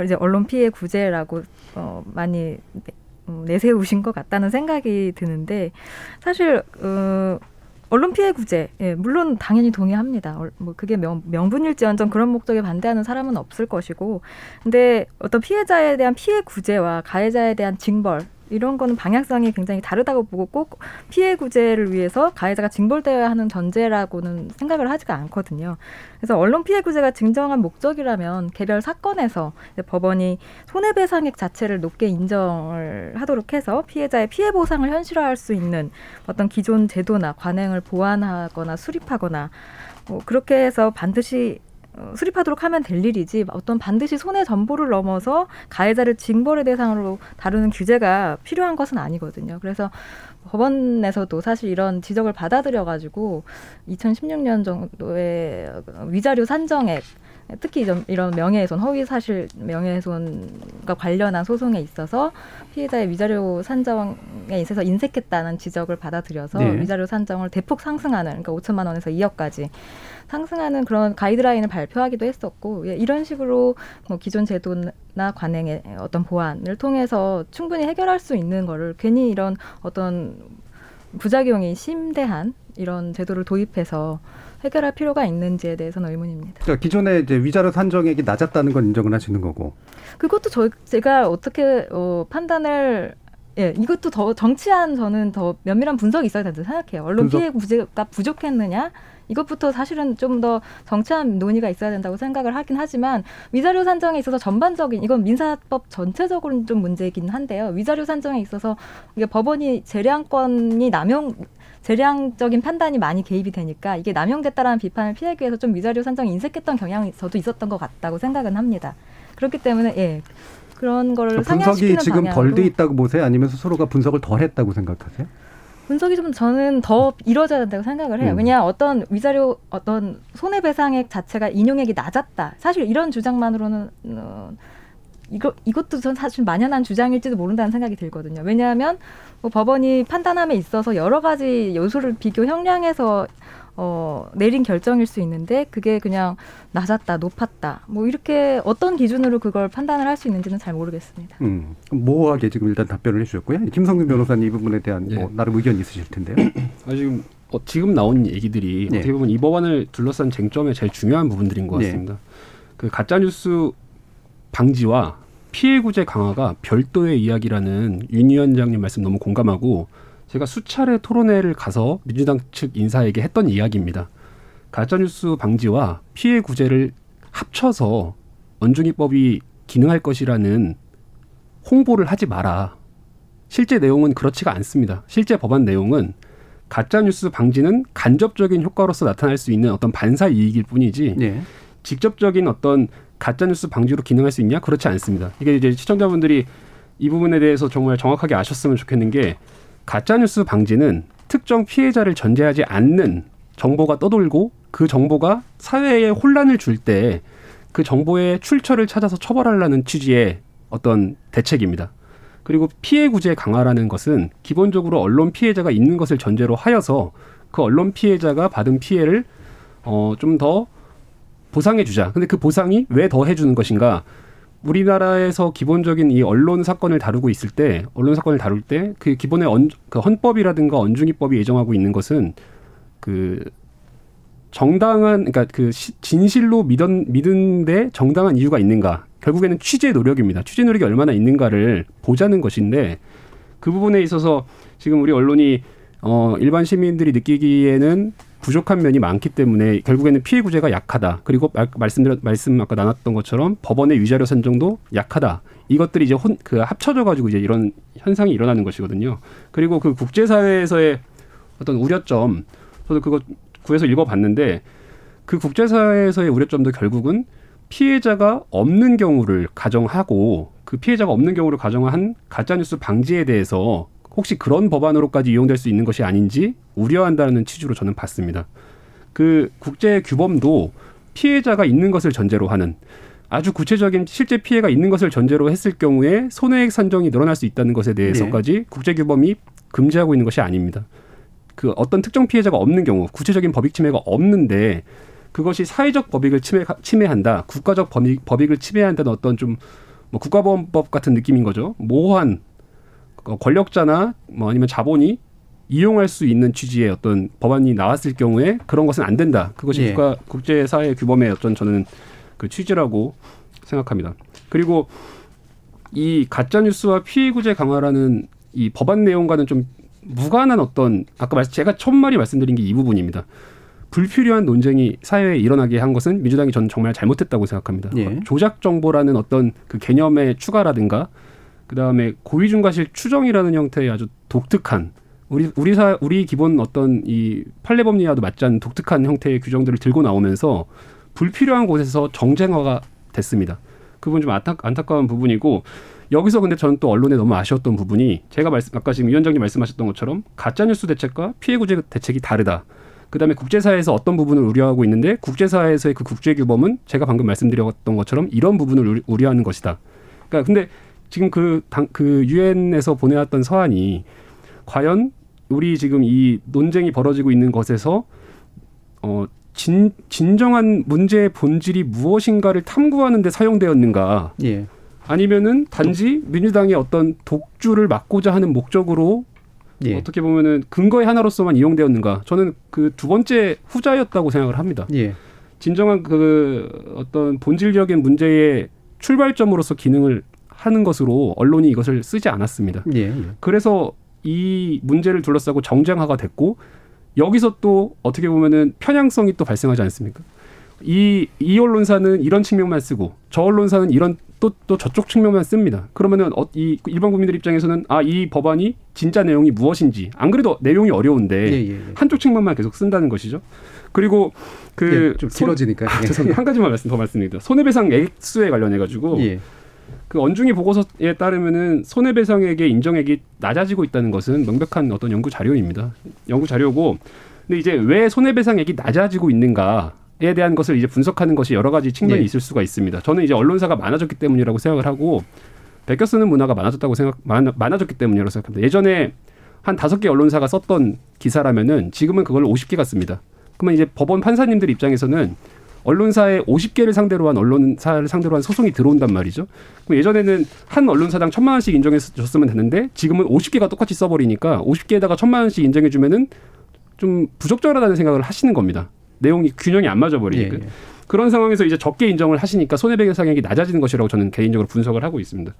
이제 언론 피해 구제라고 어 많이 음, 내세우신 것 같다는 생각이 드는데 사실 어, 언론 피해 구제 예, 물론 당연히 동의합니다. 얼- 뭐 그게 명, 명분일지언정 그런 목적에 반대하는 사람은 없을 것이고 근데 어떤 피해자에 대한 피해 구제와 가해자에 대한 징벌 이런 거는 방향성이 굉장히 다르다고 보고 꼭 피해 구제를 위해서 가해자가 징벌되어야 하는 전제라고는 생각을 하지가 않거든요. 그래서 언론 피해 구제가 진정한 목적이라면 개별 사건에서 법원이 손해배상액 자체를 높게 인정을 하도록 해서 피해자의 피해 보상을 현실화할 수 있는 어떤 기존 제도나 관행을 보완하거나 수립하거나 뭐 그렇게 해서 반드시 어, 수립하도록 하면 될 일이지 어떤 반드시 손해 전보를 넘어서 가해자를 징벌의 대상으로 다루는 규제가 필요한 것은 아니거든요. 그래서 법원에서도 사실 이런 지적을 받아들여 가지고 2016년 정도의 위자료 산정액 특히 좀 이런 명예훼손, 허위 사실 명예훼손과 관련한 소송에 있어서 피해자의 위자료 산정에 있어서 인색했다는 지적을 받아들여서 네. 위자료 산정을 대폭 상승하는 그러니까 5천만 원에서 2억까지 상승하는 그런 가이드라인을 발표하기도 했었고 예, 이런 식으로 뭐 기존 제도나 관행의 어떤 보완을 통해서 충분히 해결할 수 있는 거를 괜히 이런 어떤 부작용이 심대한 이런 제도를 도입해서 해결할 필요가 있는지에 대해서는 의문입니다. 그러니까 기존에 이제 위자료 산정액이 낮았다는 건 인정을 하시는 거고. 그것도 저 제가 어떻게 어, 판단을 예, 이것도 더 정치한 저는 더 면밀한 분석이 있어야 된다고 생각해요. 언론 분석? 피해 구제가 부족했느냐? 이것부터 사실은 좀 더 정치한 논의가 있어야 된다고 생각을 하긴 하지만 위자료 산정에 있어서 전반적인 이건 민사법 전체적으로는 좀 문제이긴 한데요. 위자료 산정에 있어서 이게 법원이 재량권이 남용 재량적인 판단이 많이 개입이 되니까 이게 남용됐다라는 비판을 피하기 위해서 좀 위자료 산정이 인색했던 경향이 저도 있었던 것 같다고 생각은 합니다. 그렇기 때문에 예 그런 거를 그러니까 분석이 지금 덜 돼 있다고 보세요? 아니면 스스로가 분석을 덜 했다고 생각하세요? 분석이 좀 저는 더 이루어져야 된다고 생각을 해요. 음. 왜냐 어떤 위자료 어떤 손해배상액 자체가 인용액이 낮았다. 사실 이런 주장만으로는 어, 이거 이것도 전 사실 만연한 주장일지도 모른다는 생각이 들거든요. 왜냐하면 뭐 법원이 판단함에 있어서 여러 가지 요소를 비교 형량해서 어, 내린 결정일 수 있는데 그게 그냥 낮았다, 높았다, 뭐 이렇게 어떤 기준으로 그걸 판단을 할 수 있는지는 잘 모르겠습니다. 음, 모호하게 지금 일단 답변을 해주셨고요. 김성근 변호사님 이 부분에 대한 예. 뭐 나름 의견 있으실 텐데요. 아, 지금 어, 지금 나온 얘기들이 네. 어떻게 보면 이 법안을 둘러싼 쟁점의 제일 중요한 부분들인 것 네. 같습니다. 그 가짜 뉴스 방지와 피해 구제 강화가 별도의 이야기라는 윤 위원장님 말씀 너무 공감하고 제가 수차례 토론회를 가서 민주당 측 인사에게 했던 이야기입니다. 가짜 뉴스 방지와 피해 구제를 합쳐서 원중이법이 기능할 것이라는 홍보를 하지 마라. 실제 내용은 그렇지가 않습니다. 실제 법안 내용은 가짜 뉴스 방지는 간접적인 효과로서 나타날 수 있는 어떤 반사 이익일 뿐이지 예. 직접적인 어떤 가짜 뉴스 방지로 기능할 수 있냐? 그렇지 않습니다. 이게 이제 시청자분들이 이 부분에 대해서 정말 정확하게 아셨으면 좋겠는 게 가짜뉴스 방지는 특정 피해자를 전제하지 않는 정보가 떠돌고 그 정보가 사회에 혼란을 줄 때 그 정보의 출처를 찾아서 처벌하려는 취지의 어떤 대책입니다. 그리고 피해 구제 강화라는 것은 기본적으로 언론 피해자가 있는 것을 전제로 하여서 그 언론 피해자가 받은 피해를 어 좀 더 보상해 주자. 근데 그 보상이 왜 더 해주는 것인가? 우리나라에서 기본적인 이 언론 사건을 다루고 있을 때, 언론 사건을 다룰 때 그 기본의 언, 그 헌법이라든가 언중위법이 예정하고 있는 것은 그 정당한 그러니까 그 시- 진실로 믿은 믿은데 정당한 이유가 있는가? 결국에는 취재 노력입니다. 취재 노력이 얼마나 있는가를 보자는 것인데 그 부분에 있어서 지금 우리 언론이 어 일반 시민들이 느끼기에는 부족한 면이 많기 때문에 결국에는 피해 구제가 약하다. 그리고 말, 말씀드렸 말씀 아까 나눴던 것처럼 법원의 위자료 산정도 약하다. 이것들이 이제 혼, 그 합쳐져 가지고 이제 이런 현상이 일어나는 것이거든요. 그리고 그 국제 사회에서의 어떤 우려점 저도 그거 구해서 읽어봤는데 그 국제사회에서의 우려점도 결국은 피해자가 없는 경우를 가정하고 그 피해자가 없는 경우를 가정한 가짜뉴스 방지에 대해서 혹시 그런 법안으로까지 이용될 수 있는 것이 아닌지 우려한다는 취지로 저는 봤습니다. 그 국제 규범도 피해자가 있는 것을 전제로 하는 아주 구체적인 실제 피해가 있는 것을 전제로 했을 경우에 손해액 산정이 늘어날 수 있다는 것에 대해서까지 국제 규범이 금지하고 있는 것이 아닙니다. 그 어떤 특정 피해자가 없는 경우 구체적인 법익 침해가 없는데 그것이 사회적 법익을 침해, 침해한다 국가적 법익, 법익을 침해한다는 어떤 좀 뭐 국가보안법 같은 느낌인 거죠 모호한 어, 권력자나 뭐 아니면 자본이 이용할 수 있는 취지의 어떤 법안이 나왔을 경우에 그런 것은 안 된다 그것이 예. 국가 국제 사회 규범의 어떤 저는 그 취지라고 생각합니다 그리고 이 가짜 뉴스와 피해 구제 강화라는 이 법안 내용과는 좀 무관한 어떤 아까 말 제가 첫 말이 말씀드린 게 이 부분입니다. 불필요한 논쟁이 사회에 일어나게 한 것은 민주당이 저는 정말 잘못했다고 생각합니다. 예. 조작 정보라는 어떤 그 개념의 추가라든가 그다음에 고의중과실 추정이라는 형태의 아주 독특한 우리 우리 사 우리 기본 어떤 이 판례 법리와도 맞지 않는 독특한 형태의 규정들을 들고 나오면서 불필요한 곳에서 정쟁화가 됐습니다. 그 부분 좀 안타, 안타까운 부분이고 여기서 근데 저는 또 언론에 너무 아쉬웠던 부분이 제가 말씀 아까 지금 위원장님 말씀하셨던 것처럼 가짜 뉴스 대책과 피해 구제 대책이 다르다. 그다음에 국제사회에서 어떤 부분을 우려하고 있는데 국제사회에서의 그 국제 규범은 제가 방금 말씀드렸던 것처럼 이런 부분을 우려- 우려하는 것이다. 그러니까 근데 지금 그 당 그 유엔에서 보내왔던 서한이 과연 우리 지금 이 논쟁이 벌어지고 있는 것에서 어 진, 진정한 문제의 본질이 무엇인가를 탐구하는 데 사용되었는가 예. 아니면은 단지 민주당의 어떤 독주를 막고자 하는 목적으로 예. 어떻게 보면은 근거의 하나로서만 이용되었는가 저는 그 두 번째 후자였다고 생각을 합니다. 예. 진정한 그 어떤 본질적인 문제의 출발점으로서 기능을 하는 것으로 언론이 이것을 쓰지 않았습니다. 예. 예. 그래서 이 문제를 둘러싸고 정쟁화가 됐고 여기서 또 어떻게 보면은 편향성이 또 발생하지 않습니까? 이, 이 언론사는 이런 측면만 쓰고 저 언론사는 이런 또, 또 저쪽 측면만 씁니다. 그러면은 어, 이 일반 국민들 입장에서는 아, 이 법안이 진짜 내용이 무엇인지 안 그래도 내용이 어려운데 예, 예, 예. 한쪽 측면만 계속 쓴다는 것이죠. 그리고 그 예, 좀 길어지니까. 아, 예. 죄송합니다. 한 가지만 말씀 더 말씀드립니다. 손해배상 액수에 관련해 가지고 예. 그 언중이 보고서에 따르면은 손해배상액의 인정액이 낮아지고 있다는 것은 명백한 어떤 연구 자료입니다. 연구 자료고, 근데 이제 왜 손해배상액이 낮아지고 있는가 에 대한 것을 이제 분석하는 것이 여러 가지 측면이 예. 있을 수가 있습니다. 저는 이제 언론사가 많아졌기 때문이라고 생각을 하고 베껴 쓰는 문화가 많아졌다고 생각 많아, 많아졌기 때문이라고 생각합니다. 예전에 한 다섯 개 언론사가 썼던 기사라면은 지금은 그걸 50개가 씁니다. 그러면 이제 법원 판사님들 입장에서는 언론사에 50개를 상대로 한 언론사를 상대로 한 소송이 들어온단 말이죠. 그럼 예전에는 한 언론사당 천만 원씩 인정해 줬으면 됐는데 지금은 50개가 똑같이 써버리니까 50개에다가 천만 원씩 인정해 주면은 좀 부적절하다는 생각을 하시는 겁니다. 내용이 균형이 안 맞아 버리니까. 예, 예. 그런 상황에서 이제 적게 인정을 하시니까 손해배상액이 낮아지는 것이라고 저는 개인적으로 분석을 하고 있습니다.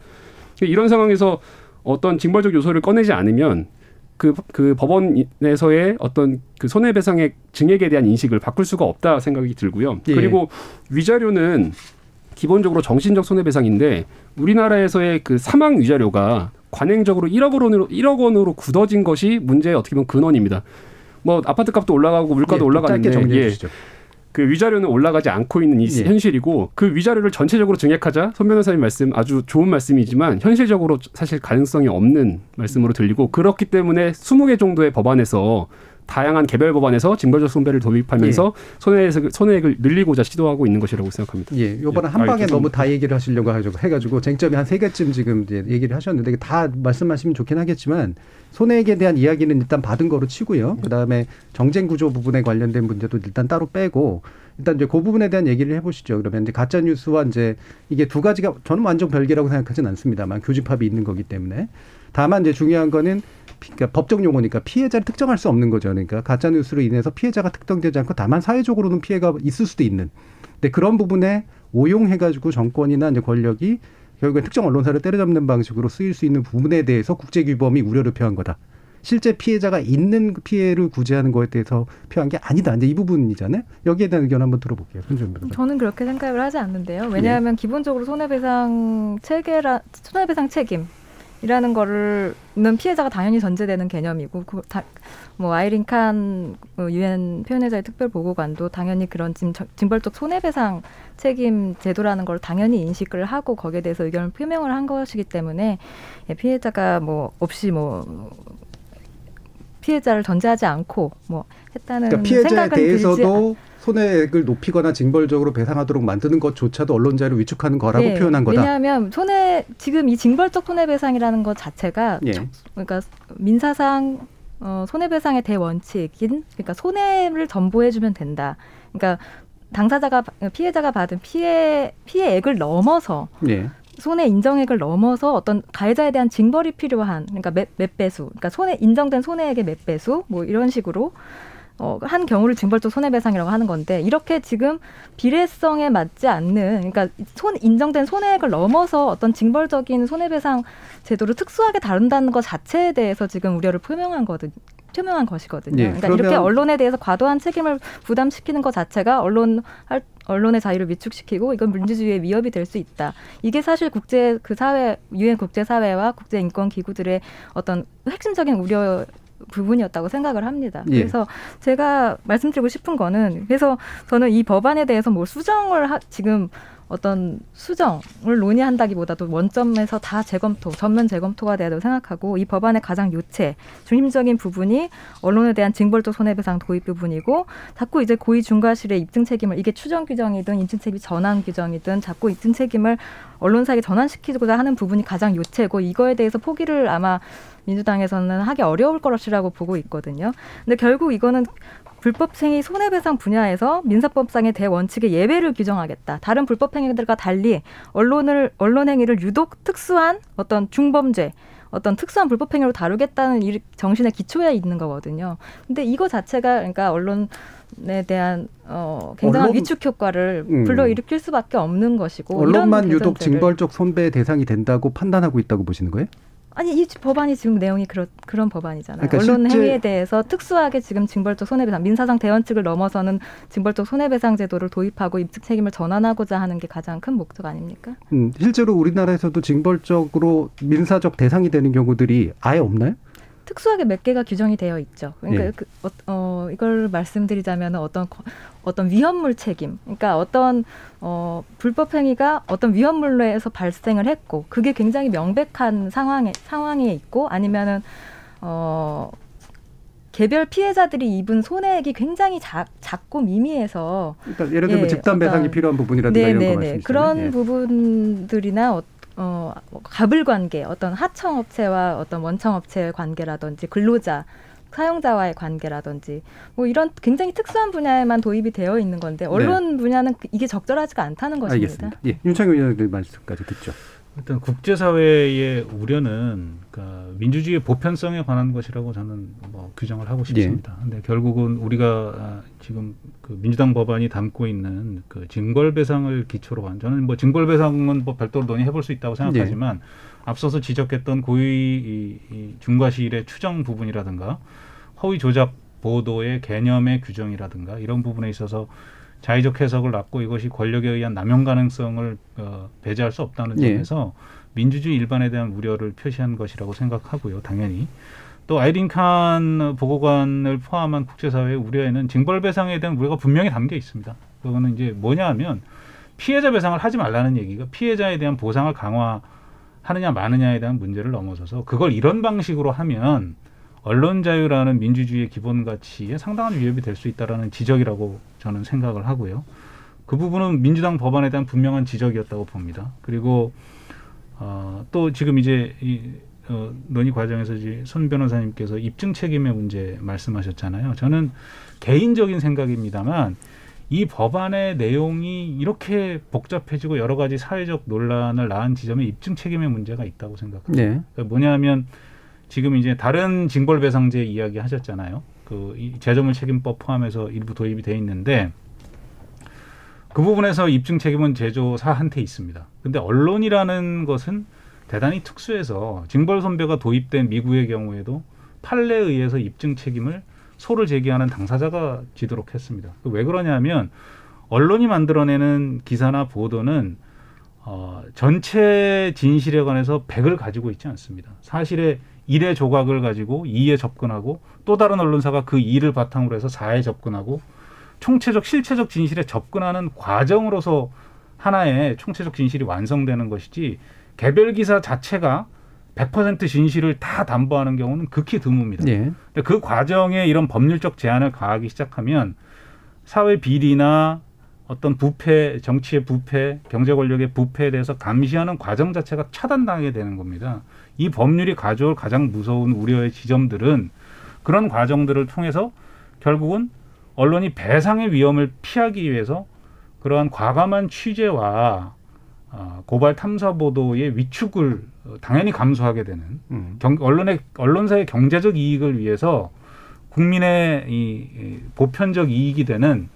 이런 상황에서 어떤 징벌적 요소를 꺼내지 않으면 그, 그 법원에서의 어떤 그 손해배상액 증액에 대한 인식을 바꿀 수가 없다 생각이 들고요. 예. 그리고 위자료는 기본적으로 정신적 손해배상인데 우리나라에서의 그 사망 위자료가 관행적으로 1억 원으로 1억 원으로 굳어진 것이 문제의 어떻게 보면 근원입니다. 뭐 아파트 값도 올라가고 물가도 예, 올라가는데 짧게 정리해 예. 주시죠. 그 위자료는 올라가지 않고 있는 이 예. 현실이고 그 위자료를 전체적으로 증액하자 손 변호사님 말씀 아주 좋은 말씀이지만 현실적으로 사실 가능성이 없는 말씀으로 들리고 그렇기 때문에 20개 정도의 법안에서 다양한 개별 법안에서 징벌적 손배를 도입하면서 손해액을, 손해액을 늘리고자 시도하고 있는 것이라고 생각합니다. 예, 요번에 예. 한 방에 좀- 너무 다 얘기를 하시려고 해가지고, 해가지고 쟁점이 한 세 개쯤 지금 얘기를 하셨는데 다 말씀하시면 좋긴 하겠지만 손해액에 대한 이야기는 일단 받은 거로 치고요. 그 다음에 정쟁 구조 부분에 관련된 문제도 일단 따로 빼고 일단 이제 그 부분에 대한 얘기를 해보시죠. 그러면 이제 가짜 뉴스와 이제 이게 두 가지가 저는 완전 별개라고 생각하진 않습니다만 교집합이 있는 거기 때문에 다만 이제 중요한 거는 피- 그러니까 법적 용어니까 피해자를 특정할 수 없는 거죠. 그러니까 가짜 뉴스로 인해서 피해자가 특정되지 않고 다만 사회적으로는 피해가 있을 수도 있는. 근데 그런 부분에 오용해가지고 정권이나 이제 권력이 결국엔 특정 언론사를 때려잡는 방식으로 쓰일 수 있는 부분에 대해서 국제 규범이 우려를 표한 거다. 실제 피해자가 있는 피해를 구제하는 거에 대해서 표한 게 아니다. 이제 이 부분이잖아요. 여기에 대한 의견 한번 들어볼게요. 손준 변호사. 저는 그렇게 생각을 하지 않는데요. 왜냐하면 기본적으로 손해배상 체계라 손해배상 책임 이라는 거를는 피해자가 당연히 전제되는 개념이고 그 다, 뭐 아이린 칸 유엔 표현회사의 특별 보고관도 당연히 그런 징, 징벌적 손해배상 책임 제도라는 걸 당연히 인식을 하고 거기에 대해서 의견을 표명을 한 것이기 때문에 예, 피해자가 뭐 없이 뭐 피해자를 전제하지 않고 뭐 했다는 그러니까 피해자에 대해서도 손해액을 높이거나 징벌적으로 배상하도록 만드는 것조차도 언론 자유를 위축하는 거라고 예, 표현한 거다. 왜냐하면 손해 지금 이 징벌적 손해배상이라는 것 자체가 예. 그러니까 민사상 어, 손해배상의 대원칙인 그러니까 손해를 전보해주면 된다. 그러니까 당사자가 피해자가 받은 피해 피해액을 넘어서 예. 손해 인정액을 넘어서 어떤 가해자에 대한 징벌이 필요한 그러니까 몇, 몇 배수 그러니까 손해 인정된 손해액의 몇 배수 뭐 이런 식으로 어, 한 경우를 징벌적 손해배상이라고 하는 건데 이렇게 지금 비례성에 맞지 않는 그러니까 손 인정된 손해액을 넘어서 어떤 징벌적인 손해배상 제도를 특수하게 다룬다는 것 자체에 대해서 지금 우려를 표명한 거든 표명한 것이거든요. 예, 그러니까 이렇게 언론에 대해서 과도한 책임을 부담시키는 것 자체가 언론 할 언론의 자유를 위축시키고 이건 민주주의의 위협이 될 수 있다. 이게 사실 국제 그 사회 유엔 국제 사회와 국제 인권 기구들의 어떤 핵심적인 우려 부분이었다고 생각을 합니다. 예. 그래서 제가 말씀드리고 싶은 거는 그래서 저는 이 법안에 대해서 뭐 수정을 하, 지금 어떤 수정을 논의한다기보다도 원점에서 다 재검토, 전면 재검토가 돼야 된다고 생각하고 이 법안의 가장 요체, 중심적인 부분이 언론에 대한 징벌적 손해배상 도입 부분이고 자꾸 이제 고의 중과실의 입증 책임을 이게 추정 규정이든 입증 책임 전환 규정이든 자꾸 입증 책임을 언론사에게 전환시키고자 하는 부분이 가장 요체고 이거에 대해서 포기를 아마 민주당에서는 하기 어려울 것이라고 보고 있거든요. 근데 결국 이거는 불법행위 손해배상 분야에서 민사법상의 대원칙의 예외를 규정하겠다. 다른 불법행위들과 달리 언론을 언론 행위를 유독 특수한 어떤 중범죄 어떤 특수한 불법행위로 다루겠다는 이 정신의 기초에 있는 거거든요. 근데 이거 자체가 그러니까 언론에 대한 어, 굉장한 언론- 위축 효과를 음. 불러일으킬 수밖에 없는 것이고 언론만 유독 징벌적 손배 대상이 된다고 판단하고 있다고 보시는 거예요? 아니 이 법안이 지금 내용이 그런 그런 법안이잖아요. 그러니까 언론 행위에 대해서 특수하게 지금 징벌적 손해배상 민사상 대원칙을 넘어서는 징벌적 손해배상 제도를 도입하고 입증 책임을 전환하고자 하는 게 가장 큰 목적 아닙니까? 음, 실제로 우리나라에서도 징벌적으로 민사적 대상이 되는 경우들이 아예 없나요? 특수하게 몇 개가 규정이 되어 있죠. 그러니까 예. 그, 어, 어, 이걸 말씀드리자면 어떤 거- 어떤 위험물 책임, 그러니까 어떤 어, 불법 행위가 어떤 위험물로에서 발생을 했고 그게 굉장히 명백한 상황에 상황에 있고 아니면은 어, 개별 피해자들이 입은 손해액이 굉장히 작, 작고 미미해서 그러니까 예를 들면 예, 집단 배상이 어떤- 필요한 부분이라든가 이런 거 네네네 말씀이시죠. 그런 예. 부분들이나 어, 어, 뭐 가불 관계, 어떤 하청업체와 어떤 원청업체의 관계라든지 근로자, 사용자와의 관계라든지 뭐 이런 굉장히 특수한 분야에만 도입이 되어 있는 건데 언론 분야는 그- 이게 적절하지가 않다는 것입니다. 네. 알겠습니다. 예, 윤창현 의원의 말씀까지 듣죠. 일단 국제사회의 우려는 그러니까 민주주의의 보편성에 관한 것이라고 저는 뭐 규정을 하고 싶습니다. 근데 결국은 우리가 아, 지금 그 민주당 법안이 담고 있는 그 징벌배상을 기초로 한 저는 뭐 징벌배상은 뭐 별도로 논의해볼 수 있다고 생각하지만 앞서서 지적했던 고의 이, 이 중과실의 추정 부분이라든가 허위 조작 보도의 개념의 규정이라든가 이런 부분에 있어서 자의적 해석을 낳고 이것이 권력에 의한 남용 가능성을 어, 배제할 수 없다는 예. 점에서 민주주의 일반에 대한 우려를 표시한 것이라고 생각하고요. 당연히 또 아이린 칸 보고관을 포함한 국제사회의 우려에는 징벌 배상에 대한 우려가 분명히 담겨 있습니다. 그거는 이제 뭐냐 하면 피해자 배상을 하지 말라는 얘기가 피해자에 대한 보상을 강화하느냐 마느냐에 대한 문제를 넘어서서 그걸 이런 방식으로 하면 언론 자유라는 민주주의의 기본 가치에 상당한 위협이 될 수 있다라는 지적이라고 저는 생각을 하고요. 그 부분은 민주당 법안에 대한 분명한 지적이었다고 봅니다. 그리고 어, 또 지금 이제 이 어, 논의 과정에서 이제 손 변호사님께서 입증 책임의 문제 말씀하셨잖아요. 저는 개인적인 생각입니다만 이 법안의 내용이 이렇게 복잡해지고 여러 가지 사회적 논란을 낳은 지점에 입증 책임의 문제가 있다고 생각합니다. 네. 그러니까 뭐냐면 지금 이제 다른 징벌배상제 이야기 하셨잖아요. 그이 재정을 책임법 포함해서 일부 도입이 돼 있는데 그 부분에서 입증 책임은 제조사한테 있습니다. 근데 언론이라는 것은 대단히 특수해서 징벌 선배가 도입된 미국의 경우에도 판례에 의해서 입증 책임을 소를 제기하는 당사자가 지도록 했습니다. 왜 그러냐면 언론이 만들어내는 기사나 보도는 어, 전체 진실에 관해서 백을 가지고 있지 않습니다. 사실의 일의 조각을 가지고 이에 접근하고 또 다른 언론사가 그 이를 바탕으로 해서 사에 접근하고 총체적 실체적 진실에 접근하는 과정으로서 하나의 총체적 진실이 완성되는 것이지 개별 기사 자체가 100% 진실을 다 담보하는 경우는 극히 드뭅니다. 예. 근데 그 과정에 이런 법률적 제한을 가하기 시작하면 사회 비리나 어떤 부패, 정치의 부패, 경제 권력의 부패에 대해서 감시하는 과정 자체가 차단당하게 되는 겁니다. 이 법률이 가져올 가장 무서운 우려의 지점들은 그런 과정들을 통해서 결국은 언론이 배상의 위험을 피하기 위해서 그러한 과감한 취재와 어, 고발 탐사 보도의 위축을 어, 당연히 감수하게 되는 음. 경, 언론의 언론사의 경제적 이익을 위해서 국민의 이, 이 보편적 이익이 되는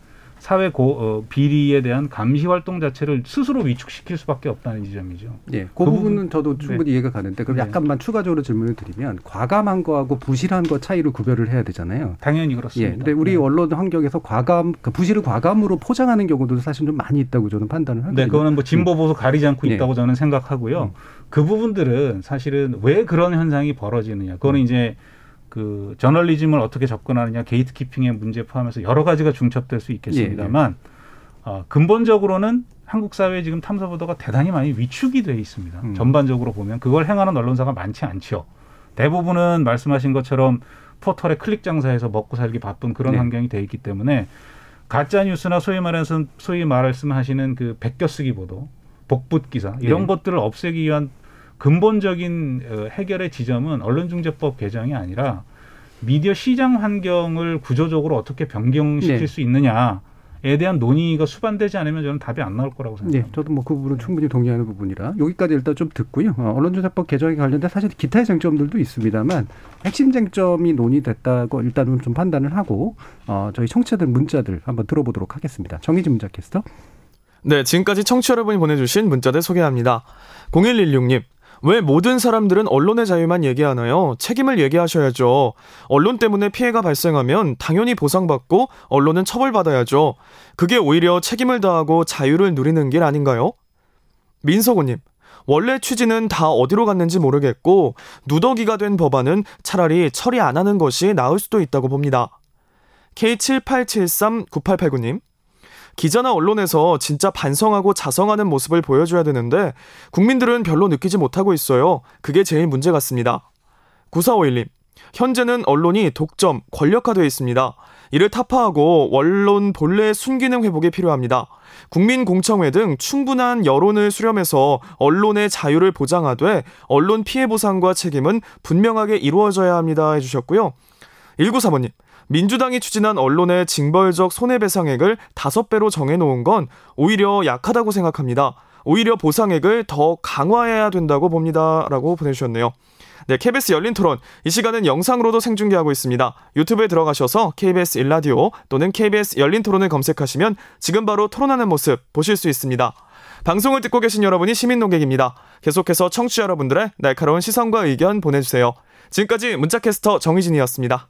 사회 고, 어, 비리에 대한 감시 활동 자체를 스스로 위축시킬 수밖에 없다는 지점이죠. 예, 그, 그 부분은 부분- 저도 충분히 이해가 가는데 그럼 네. 약간만 추가적으로 질문을 드리면 과감한 거하고 부실한 거 차이를 구별을 해야 되잖아요. 당연히 예, 그렇습니다. 근데 우리 네. 언론 환경에서 과감, 그 부실을 과감으로 포장하는 경우도 사실 좀 많이 있다고 저는 판단을 하거든요. 네, 그거는 뭐 진보 보수 가리지 않고 예. 있다고 저는 생각하고요. 그 부분들은 사실은 왜 그런 현상이 벌어지느냐. 그거는 이제 그 저널리즘을 어떻게 접근하느냐, 게이트키핑의 문제 포함해서 여러 가지가 중첩될 수 있겠습니다만 어, 근본적으로는 한국 사회에 지금 탐사 보도가 대단히 많이 위축이 돼 있습니다. 음. 전반적으로 보면 그걸 행하는 언론사가 많지 않죠. 대부분은 말씀하신 것처럼 포털에 클릭 장사해서 먹고 살기 바쁜 그런 네. 환경이 돼 있기 때문에 가짜 뉴스나 소위 말해서 소위 말씀하시는 그 베껴쓰기 보도, 복붙 기사 이런 네. 것들을 없애기 위한 근본적인 어, 해결의 지점은 언론중재법 개정이 아니라 미디어 시장 환경을 구조적으로 어떻게 변경시킬 네. 수 있느냐 에 대한 논의가 수반되지 않으면 저는 답이 안 나올 거라고 예, 생각합니다. 저도 뭐 그 부분은 충분히 동의하는 부분이라 여기까지 일단 좀 듣고요. 어, 언론조사법 개정에 관련된 사실 기타의 쟁점들도 있습니다만 핵심 쟁점이 논의됐다고 일단은 좀 판단을 하고 어, 저희 청취자들 문자들 한번 들어보도록 하겠습니다. 정희진 문자 캐스터. 네, 지금까지 청취 자 여러분이 보내주신 문자들 소개합니다. 0116님, 왜 모든 사람들은 언론의 자유만 얘기하나요? 책임을 얘기하셔야죠. 언론 때문에 피해가 발생하면 당연히 보상받고 언론은 처벌받아야죠. 그게 오히려 책임을 다하고 자유를 누리는 길 아닌가요? 민석호님, 원래 취지는 다 어디로 갔는지 모르겠고 누더기가 된 법안은 차라리 처리 안 하는 것이 나을 수도 있다고 봅니다. K78739889님, 기자나 언론에서 진짜 반성하고 자성하는 모습을 보여줘야 되는데 국민들은 별로 느끼지 못하고 있어요. 그게 제일 문제 같습니다. 9451님, 현재는 언론이 독점, 권력화되어 있습니다. 이를 타파하고 언론 본래 순기능 회복이 필요합니다. 국민공청회 등 충분한 여론을 수렴해서 언론의 자유를 보장하되 언론 피해 보상과 책임은 분명하게 이루어져야 합니다 해주셨고요. 1935님, 민주당이 추진한 언론의 징벌적 손해배상액을 다섯 배로 정해놓은 건 오히려 약하다고 생각합니다. 오히려 보상액을 더 강화해야 된다고 봅니다. 라고 보내주셨네요. 네, KBS 열린 토론. 이 시간은 영상으로도 생중계하고 있습니다. 유튜브에 들어가셔서 KBS 일라디오 또는 KBS 열린 토론을 검색하시면 지금 바로 토론하는 모습 보실 수 있습니다. 방송을 듣고 계신 여러분이 시민 농객입니다. 계속해서 청취자 여러분들의 날카로운 시선과 의견 보내주세요. 지금까지 문자캐스터 정희진이었습니다.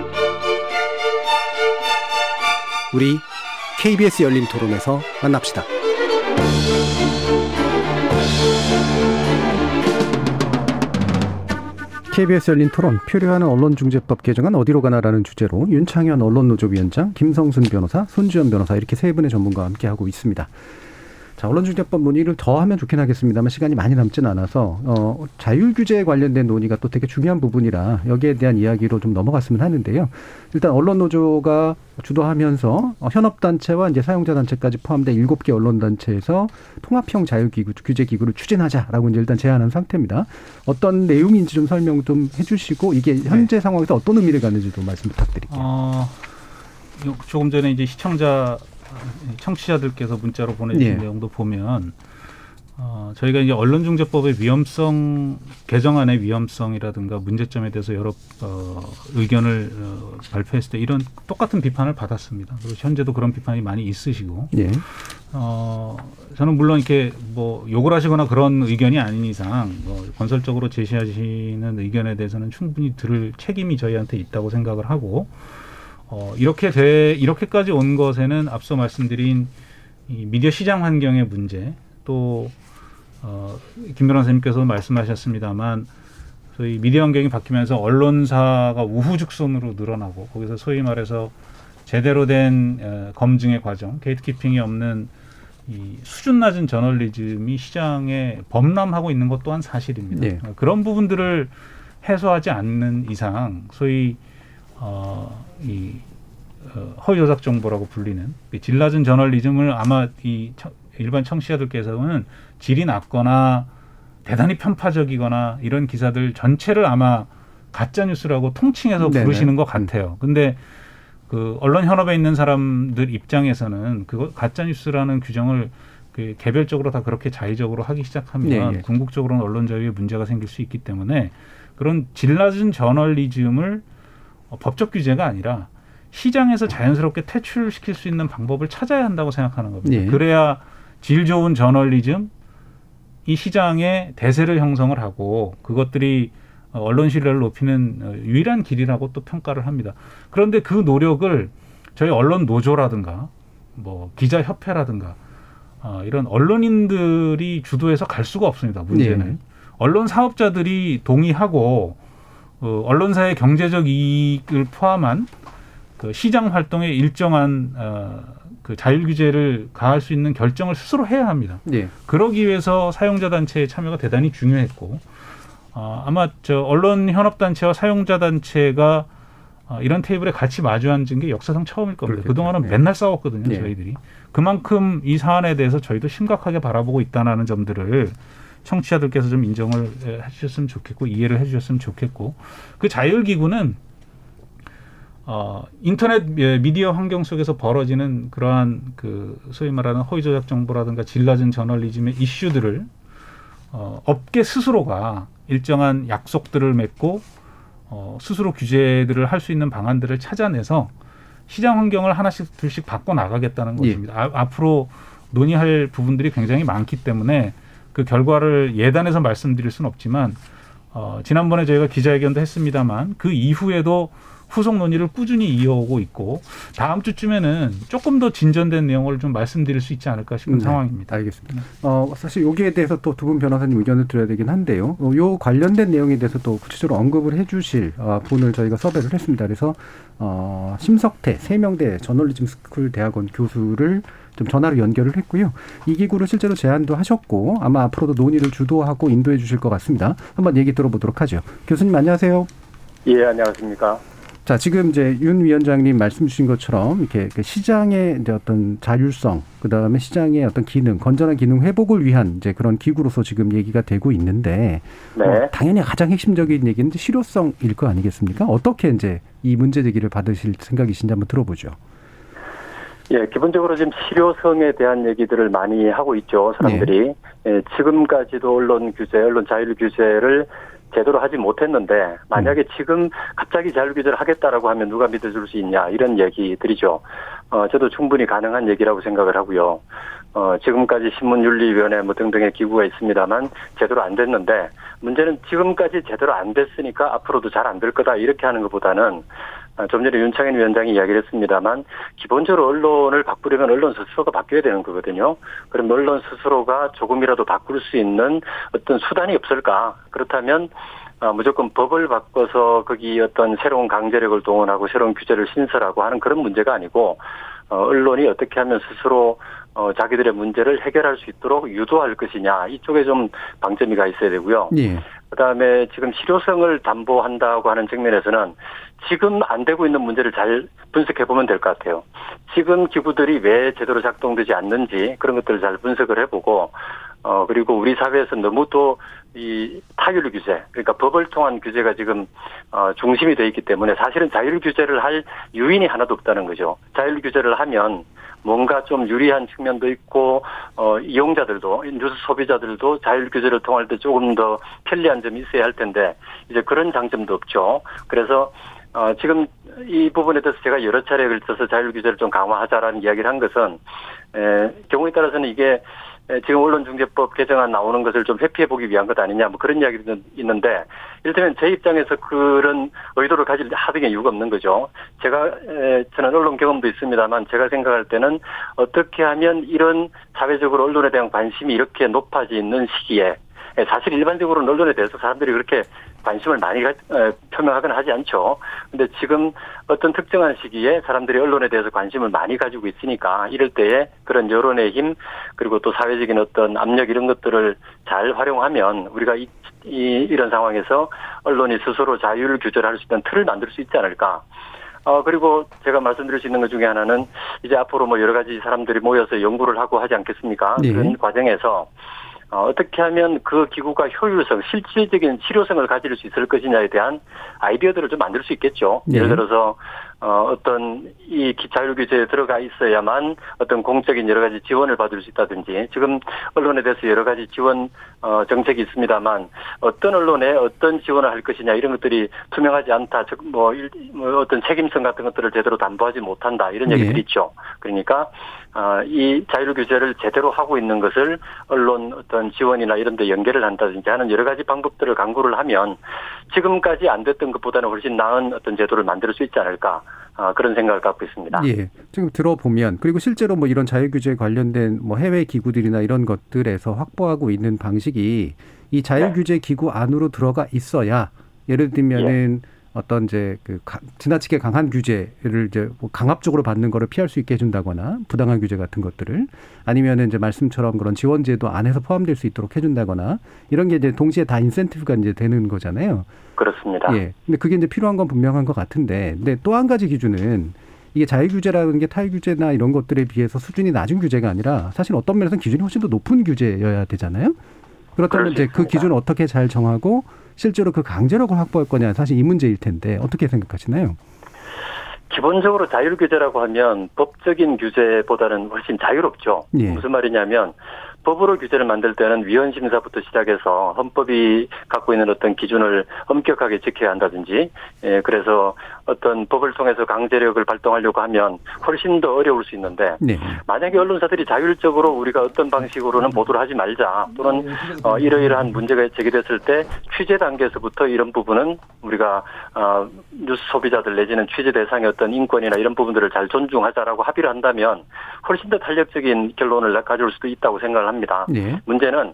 우리 KBS 열린 토론에서 만납시다. KBS 열린 토론 표류하는 언론중재법 개정안 어디로 가나라는 주제로 윤창현 언론노조위원장, 김성순 변호사, 손지연 변호사 이렇게 세 분의 전문가와 함께 하고 있습니다. 자, 언론중재법 논의를 더 하면 좋긴 하겠습니다만 시간이 많이 남진 않아서 어, 자율 규제에 관련된 논의가 또 되게 중요한 부분이라 여기에 대한 이야기로 좀 넘어갔으면 하는데요. 일단 언론 노조가 주도하면서 어, 현업단체와 이제 사용자 단체까지 포함된 일곱 개 언론 단체에서 통합형 자율기구 규제 기구를 추진하자라고 이제 일단 제안한 상태입니다. 어떤 내용인지 좀 설명 좀 해주시고 이게 현재 상황에서 어떤 의미를 갖는지도 말씀 부탁드릴게요. 어, 요- 조금 전에 이제 시청자 청취자들께서 문자로 보내주신 예. 내용도 보면 어, 저희가 이제 언론중재법의 위험성 개정안의 위험성이라든가 문제점에 대해서 여러 어, 의견을 어, 발표했을 때 이런 똑같은 비판을 받았습니다. 그리고 현재도 그런 비판이 많이 있으시고 예. 어, 저는 물론 이렇게 뭐 욕을 하시거나 그런 의견이 아닌 이상 뭐 건설적으로 제시하시는 의견에 대해서는 충분히 들을 책임이 저희한테 있다고 생각을 하고 어, 이렇게 돼 이렇게까지 온 것에는 앞서 말씀드린 이 미디어 시장 환경의 문제 또 어, 김 변호사님께서 말씀하셨습니다만 소위 미디어 환경이 바뀌면서 언론사가 우후죽순으로 늘어나고 거기서 소위 말해서 제대로 된 어, 검증의 과정, 게이트키핑이 없는 이 수준 낮은 저널리즘이 시장에 범람하고 있는 것 또한 사실입니다. 네. 어, 그런 부분들을 해소하지 않는 이상 소위 어, 이 어, 허위 조작 정보라고 불리는 이질 낮은 저널리즘을 아마 이 청- 일반 청취자들께서는 질이 낮거나 대단히 편파적이거나 이런 기사들 전체를 아마 가짜 뉴스라고 통칭해서 네네. 부르시는 것 같아요. 근데 그 언론 현업에 있는 사람들 입장에서는 그거 가짜 뉴스라는 규정을 그 개별적으로 다 그렇게 자의적으로 하기 시작하면 예, 예. 궁극적으로는 언론 자유에 문제가 생길 수 있기 때문에 그런 질 낮은 저널리즘을 어, 법적 규제가 아니라 시장에서 자연스럽게 퇴출시킬 수 있는 방법을 찾아야 한다고 생각하는 겁니다. 예. 그래야 질 좋은 저널리즘 이 시장에 대세를 형성을 하고 그것들이 어, 언론 신뢰를 높이는 어, 유일한 길이라고 또 평가를 합니다. 그런데 그 노력을 저희 언론 노조라든가 뭐 기자 협회라든가 어, 이런 언론인들이 주도해서 갈 수가 없습니다. 문제는 네. 언론 사업자들이 동의하고 어, 언론사의 경제적 이익을 포함한 그 시장 활동에 일정한 어, 그 자율 규제를 가할 수 있는 결정을 스스로 해야 합니다. 예. 그러기 위해서 사용자 단체의 참여가 대단히 중요했고 어, 아마 저 언론 현업 단체와 사용자 단체가 어, 이런 테이블에 같이 마주 앉은 게 역사상 처음일 겁니다. 그렇겠죠. 그동안은 네. 맨날 싸웠거든요, 네. 저희들이. 그만큼 이 사안에 대해서 저희도 심각하게 바라보고 있다는 점들을 청취자들께서 좀 인정을 해 주셨으면 좋겠고 이해를 해 주셨으면 좋겠고 그 자율 기구는 어, 인터넷 예, 미디어 환경 속에서 벌어지는 그러한 그 소위 말하는 허위 조작 정보라든가 질 낮은 저널리즘의 이슈들을 어, 업계 스스로가 일정한 약속들을 맺고 어, 스스로 규제들을 할 수 있는 방안들을 찾아내서 시장 환경을 하나씩 둘씩 바꿔 나가겠다는 예. 것입니다. 아, 앞으로 논의할 부분들이 굉장히 많기 때문에 그 결과를 예단해서 말씀드릴 수는 없지만 어, 지난번에 저희가 기자회견도 했습니다만 그 이후에도 후속 논의를 꾸준히 이어오고 있고 다음 주쯤에는 조금 더 진전된 내용을 좀 말씀드릴 수 있지 않을까 싶은 네, 상황입니다. 알겠습니다. 어, 사실 여기에 대해서 또 두 분 변호사님 의견을 들어야 되긴 한데요. 어, 요 관련된 내용에 대해서 또 구체적으로 언급을 해주실 어, 분을 저희가 섭외를 했습니다. 그래서 어, 심석태 세명대 저널리즘 스쿨 대학원 교수를 좀 전화로 연결을 했고요. 이 기구를 실제로 제안도 하셨고 아마 앞으로도 논의를 주도하고 인도해 주실 것 같습니다. 한번 얘기 들어보도록 하죠. 교수님 안녕하세요. 예, 안녕하십니까. 자, 지금 이제 윤 위원장님 말씀 주신 것처럼 이렇게 그 시장의 이제 어떤 자율성, 그 다음에 시장의 어떤 기능, 건전한 기능 회복을 위한 이제 그런 기구로서 지금 얘기가 되고 있는데, 네. 어, 당연히 가장 핵심적인 얘기는 실효성일 거 아니겠습니까? 어떻게 이제 이 문제 제기를 받으실 생각이신지 한번 들어보죠. 예, 기본적으로 지금 실효성에 대한 얘기들을 많이 하고 있죠, 사람들이. 예, 지금까지도 언론 규제, 언론 자율 규제를 제대로 하지 못했는데 만약에 지금 갑자기 자율 규제를 하겠다라고 하면 누가 믿어줄 수 있냐 이런 얘기들이죠. 어, 저도 충분히 가능한 얘기라고 생각을 하고요. 어, 지금까지 신문윤리위원회 뭐 등등의 기구가 있습니다만 제대로 안 됐는데 문제는 지금까지 제대로 안 됐으니까 앞으로도 잘 안 될 거다 이렇게 하는 것보다는 아, 좀 전에 윤창현 위원장이 이야기를 했습니다만 기본적으로 언론을 바꾸려면 언론 스스로가 바뀌어야 되는 거거든요. 그럼 언론 스스로가 조금이라도 바꿀 수 있는 어떤 수단이 없을까? 그렇다면 아, 무조건 법을 바꿔서 거기 어떤 새로운 강제력을 동원하고 새로운 규제를 신설하고 하는 그런 문제가 아니고 어, 언론이 어떻게 하면 스스로 어, 자기들의 문제를 해결할 수 있도록 유도할 것이냐 이쪽에 좀 방점이 가 있어야 되고요. 예. 그다음에 지금 실효성을 담보한다고 하는 측면에서는 지금 안 되고 있는 문제를 잘 분석해 보면 될 것 같아요. 지금 기구들이 왜 제대로 작동되지 않는지 그런 것들을 잘 분석을 해보고 어 그리고 우리 사회에서 너무 또 이 타율 규제 그러니까 법을 통한 규제가 지금 어 중심이 돼 있기 때문에 사실은 자율 규제를 할 유인이 하나도 없다는 거죠. 자율 규제를 하면 뭔가 좀 유리한 측면도 있고 어 이용자들도 뉴스 소비자들도 자율 규제를 통할 때 조금 더 편리한 점이 있어야 할 텐데 이제 그런 장점도 없죠. 그래서 어, 지금 이 부분에 대해서 제가 여러 차례에 걸쳐서 자율 규제를 좀 강화하자라는 이야기를 한 것은 에, 경우에 따라서는 이게 에, 지금 언론중재법 개정안 나오는 것을 좀 회피해 보기 위한 것 아니냐 뭐 그런 이야기도 있는데 이를테면 제 입장에서 그런 의도를 가질 하등의 이유가 없는 거죠. 제가 에, 저는 언론 경험도 있습니다만 제가 생각할 때는 어떻게 하면 이런 사회적으로 언론에 대한 관심이 이렇게 높아지는 시기에 예, 사실 일반적으로는 언론에 대해서 사람들이 그렇게 관심을 많이 가, 어, 표명하거나 하지 않죠. 근데 지금 어떤 특정한 시기에 사람들이 언론에 대해서 관심을 많이 가지고 있으니까 이럴 때에 그런 여론의 힘 그리고 또 사회적인 어떤 압력 이런 것들을 잘 활용하면 우리가 이, 이 이런 상황에서 언론이 스스로 자율 규제를 할수 있는 틀을 만들 수 있지 않을까. 어, 그리고 제가 말씀드릴 수 있는 것 중에 하나는 이제 앞으로 뭐 여러 가지 사람들이 모여서 연구를 하고 하지 않겠습니까? 네. 그런 과정에서 어, 어떻게 하면 그 기구가 효율성, 실질적인 실효성을 가질 수 있을 것이냐에 대한 아이디어들을 좀 만들 수 있겠죠. 네. 예를 들어서 어, 어떤 이 기- 자율규제에 들어가 있어야만 어떤 공적인 여러 가지 지원을 받을 수 있다든지 지금 언론에 대해서 여러 가지 지원 어, 정책이 있습니다만 어떤 언론에 어떤 지원을 할 것이냐 이런 것들이 투명하지 않다. 즉, 뭐, 일- 뭐 어떤 책임성 같은 것들을 제대로 담보하지 못한다. 이런 네. 얘기들이 있죠. 그러니까 아, 이 자율 규제를 제대로 하고 있는 것을 언론 어떤 지원이나 이런 데 연계를 한다든지 하는 여러 가지 방법들을 강구를 하면 지금까지 안 됐던 것보다는 훨씬 나은 어떤 제도를 만들 수 있지 않을까 아, 그런 생각을 갖고 있습니다. 예. 지금 들어보면 그리고 실제로 뭐 이런 자율규제 관련된 뭐 해외 기구들이나 이런 것들에서 확보하고 있는 방식이 이 자율규제 기구 안으로 들어가 있어야 예를 들면은 어떤 이제 그 가- 지나치게 강한 규제를 이제 뭐 강압적으로 받는 거를 피할 수 있게 해준다거나 부당한 규제 같은 것들을 아니면은 이제 말씀처럼 그런 지원제도 안에서 포함될 수 있도록 해준다거나 이런 게 이제 동시에 다 인센티브가 이제 되는 거잖아요. 그렇습니다. 예. 근데 그게 이제 필요한 건 분명한 것 같은데, 근데 또 한 가지 기준은 이게 자율규제라는 게 타율규제나 이런 것들에 비해서 수준이 낮은 규제가 아니라 사실 어떤 면에서는 기준이 훨씬 더 높은 규제여야 되잖아요. 그렇다면 이제 그. 기준을 어떻게 잘 정하고 실제로 그 강제력을 확보할 거냐 사실 이 문제일 텐데 어떻게 생각하시나요? 기본적으로 자율 규제라고 하면 법적인 규제보다는 훨씬 자유롭죠. 예. 무슨 말이냐면 법으로 규제를 만들 때는 위헌 심사부터 시작해서 헌법이 갖고 있는 어떤 기준을 엄격하게 지켜야 한다든지, 예, 그래서 어떤 법을 통해서 강제력을 발동하려고 하면 훨씬 더 어려울 수 있는데 네. 만약에 언론사들이 자율적으로 우리가 어떤 방식으로는 보도를 하지 말자 또는 어, 이러이러한 문제가 제기됐을 때 취재 단계에서부터 이런 부분은 우리가 어, 뉴스 소비자들 내지는 취재 대상의 어떤 인권이나 이런 부분들을 잘 존중하자라고 합의를 한다면 훨씬 더 탄력적인 결론을 가져올 수도 있다고 생각을 합니다. 네. 문제는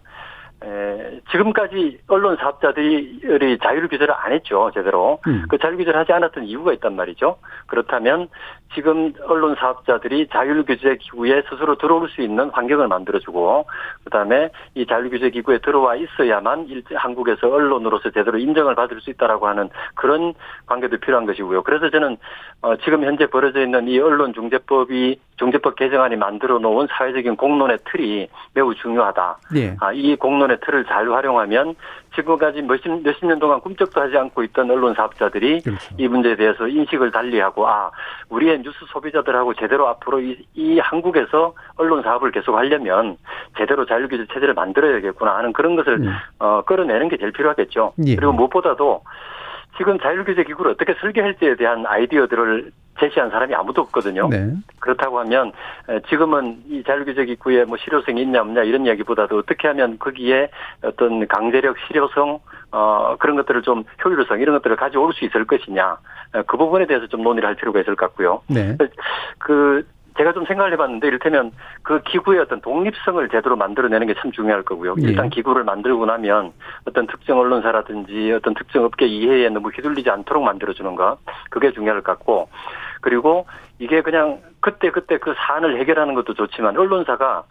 에, 지금까지 언론 사업자들이 자율 규제를 안 했죠 제대로 음. 그 자율 규제를 하지 않았던 이유가 있단 말이죠 그렇다면 지금 언론 사업자들이 자율 규제 기구에 스스로 들어올 수 있는 환경을 만들어주고 그다음에 이 자율 규제 기구에 들어와 있어야만 일- 한국에서 언론으로서 제대로 인정을 받을 수 있다라고 하는 그런 관계도 필요한 것이고요 그래서 저는 어, 지금 현재 벌어져 있는 이 언론 중재법이 중재법 개정안이 만들어 놓은 사회적인 공론의 틀이 매우 중요하다. 예. 아, 이 공론 의 틀을 잘 활용하면 지금까지 몇십, 몇십 년 동안 꿈쩍도 하지 않고 있던 언론 사업자들이 그렇죠. 이 문제에 대해서 인식을 달리하고 아 우리의 뉴스 소비자들하고 제대로 앞으로 이, 이 한국에서 언론 사업을 계속 하려면 제대로 자율규제 체제를 만들어야겠구나 하는 그런 것을 음. 어, 끌어내는 게 제일 필요하겠죠. 예. 그리고 무엇보다도 지금 자율규제 기구를 어떻게 설계할지에 대한 아이디어들을 제시한 사람이 아무도 없거든요. 네. 그렇다고 하면 에, 지금은 이 자율규제 기구에 뭐 실효성이 있냐 없냐 이런 이야기보다도 어떻게 하면 거기에 어떤 강제력, 실효성 어 그런 것들을 좀 효율성 이런 것들을 가져올 수 있을 것이냐 에, 그 부분에 대해서 좀 논의를 할 필요가 있을 것 같고요. 네. 그 제가 좀 생각을 해봤는데 이를테면 그 기구의 어떤 독립성을 제대로 만들어내는 게 참 중요할 거고요. 예. 일단 기구를 만들고 나면 어떤 특정 언론사라든지 어떤 특정 업계 이해에 너무 휘둘리지 않도록 만들어주는 것 그게 중요할 것 같고 그리고 이게 그냥 그때 그때 그 사안을 해결하는 것도 좋지만 언론사가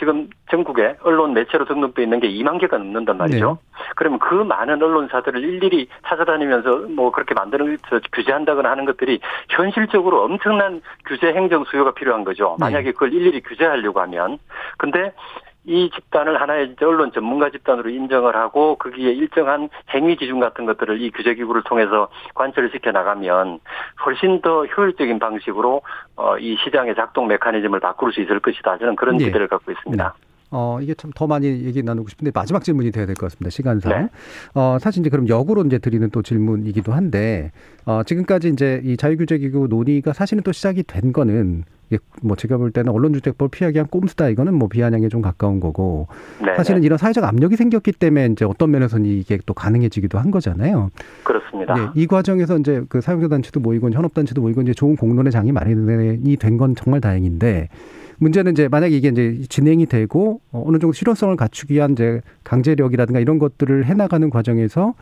지금 전국에 언론 매체로 등록돼 있는 게 2만 개가 넘는단 말이죠. 그러면 그 많은 언론사들을 일일이 찾아다니면서 뭐 그렇게 만드는 저 규제한다거나 하는 것들이 현실적으로 엄청난 규제 행정 수요가 필요한 거죠. 네. 만약에 그걸 일일이 규제하려고 하면. 근데 이 집단을 하나의 언론 전문가 집단으로 인정을 하고 거기에 일정한 행위 기준 같은 것들을 이 규제 기구를 통해서 관철을 시켜 나가면 훨씬 더 효율적인 방식으로 어, 이 시장의 작동 메커니즘을 바꿀 수 있을 것이다. 저는 그런 예. 기대를 갖고 있습니다. 어, 이게 참 더 많이 얘기 나누고 싶은데 마지막 질문이 돼야 될 것 같습니다. 시간상. 네. 어, 사실 이제 그럼 역으로 이제 드리는 또 질문이기도 한데, 어, 지금까지 이제 이 자유규제기구 논의가 사실은 또 시작이 된 거는 뭐 제가 볼 때는 언론주택법 피하기 위한 꼼수다 이거는 뭐 비아냥에 좀 가까운 거고 네, 사실은 네. 이런 사회적 압력이 생겼기 때문에 이제 어떤 면에서는 이게 또 가능해지기도 한 거잖아요. 그렇습니다. 네, 이 과정에서 이제 그 사용자 단체도 모이고 현업 단체도 모이고 이제 좋은 공론의 장이 마련이 된 건 정말 다행인데 문제는 이제 만약에 이게 이제 진행이 되고 어, 어느 정도 실효성을 갖추기 위한 이제 강제력이라든가 이런 것들을 해나가는 과정에서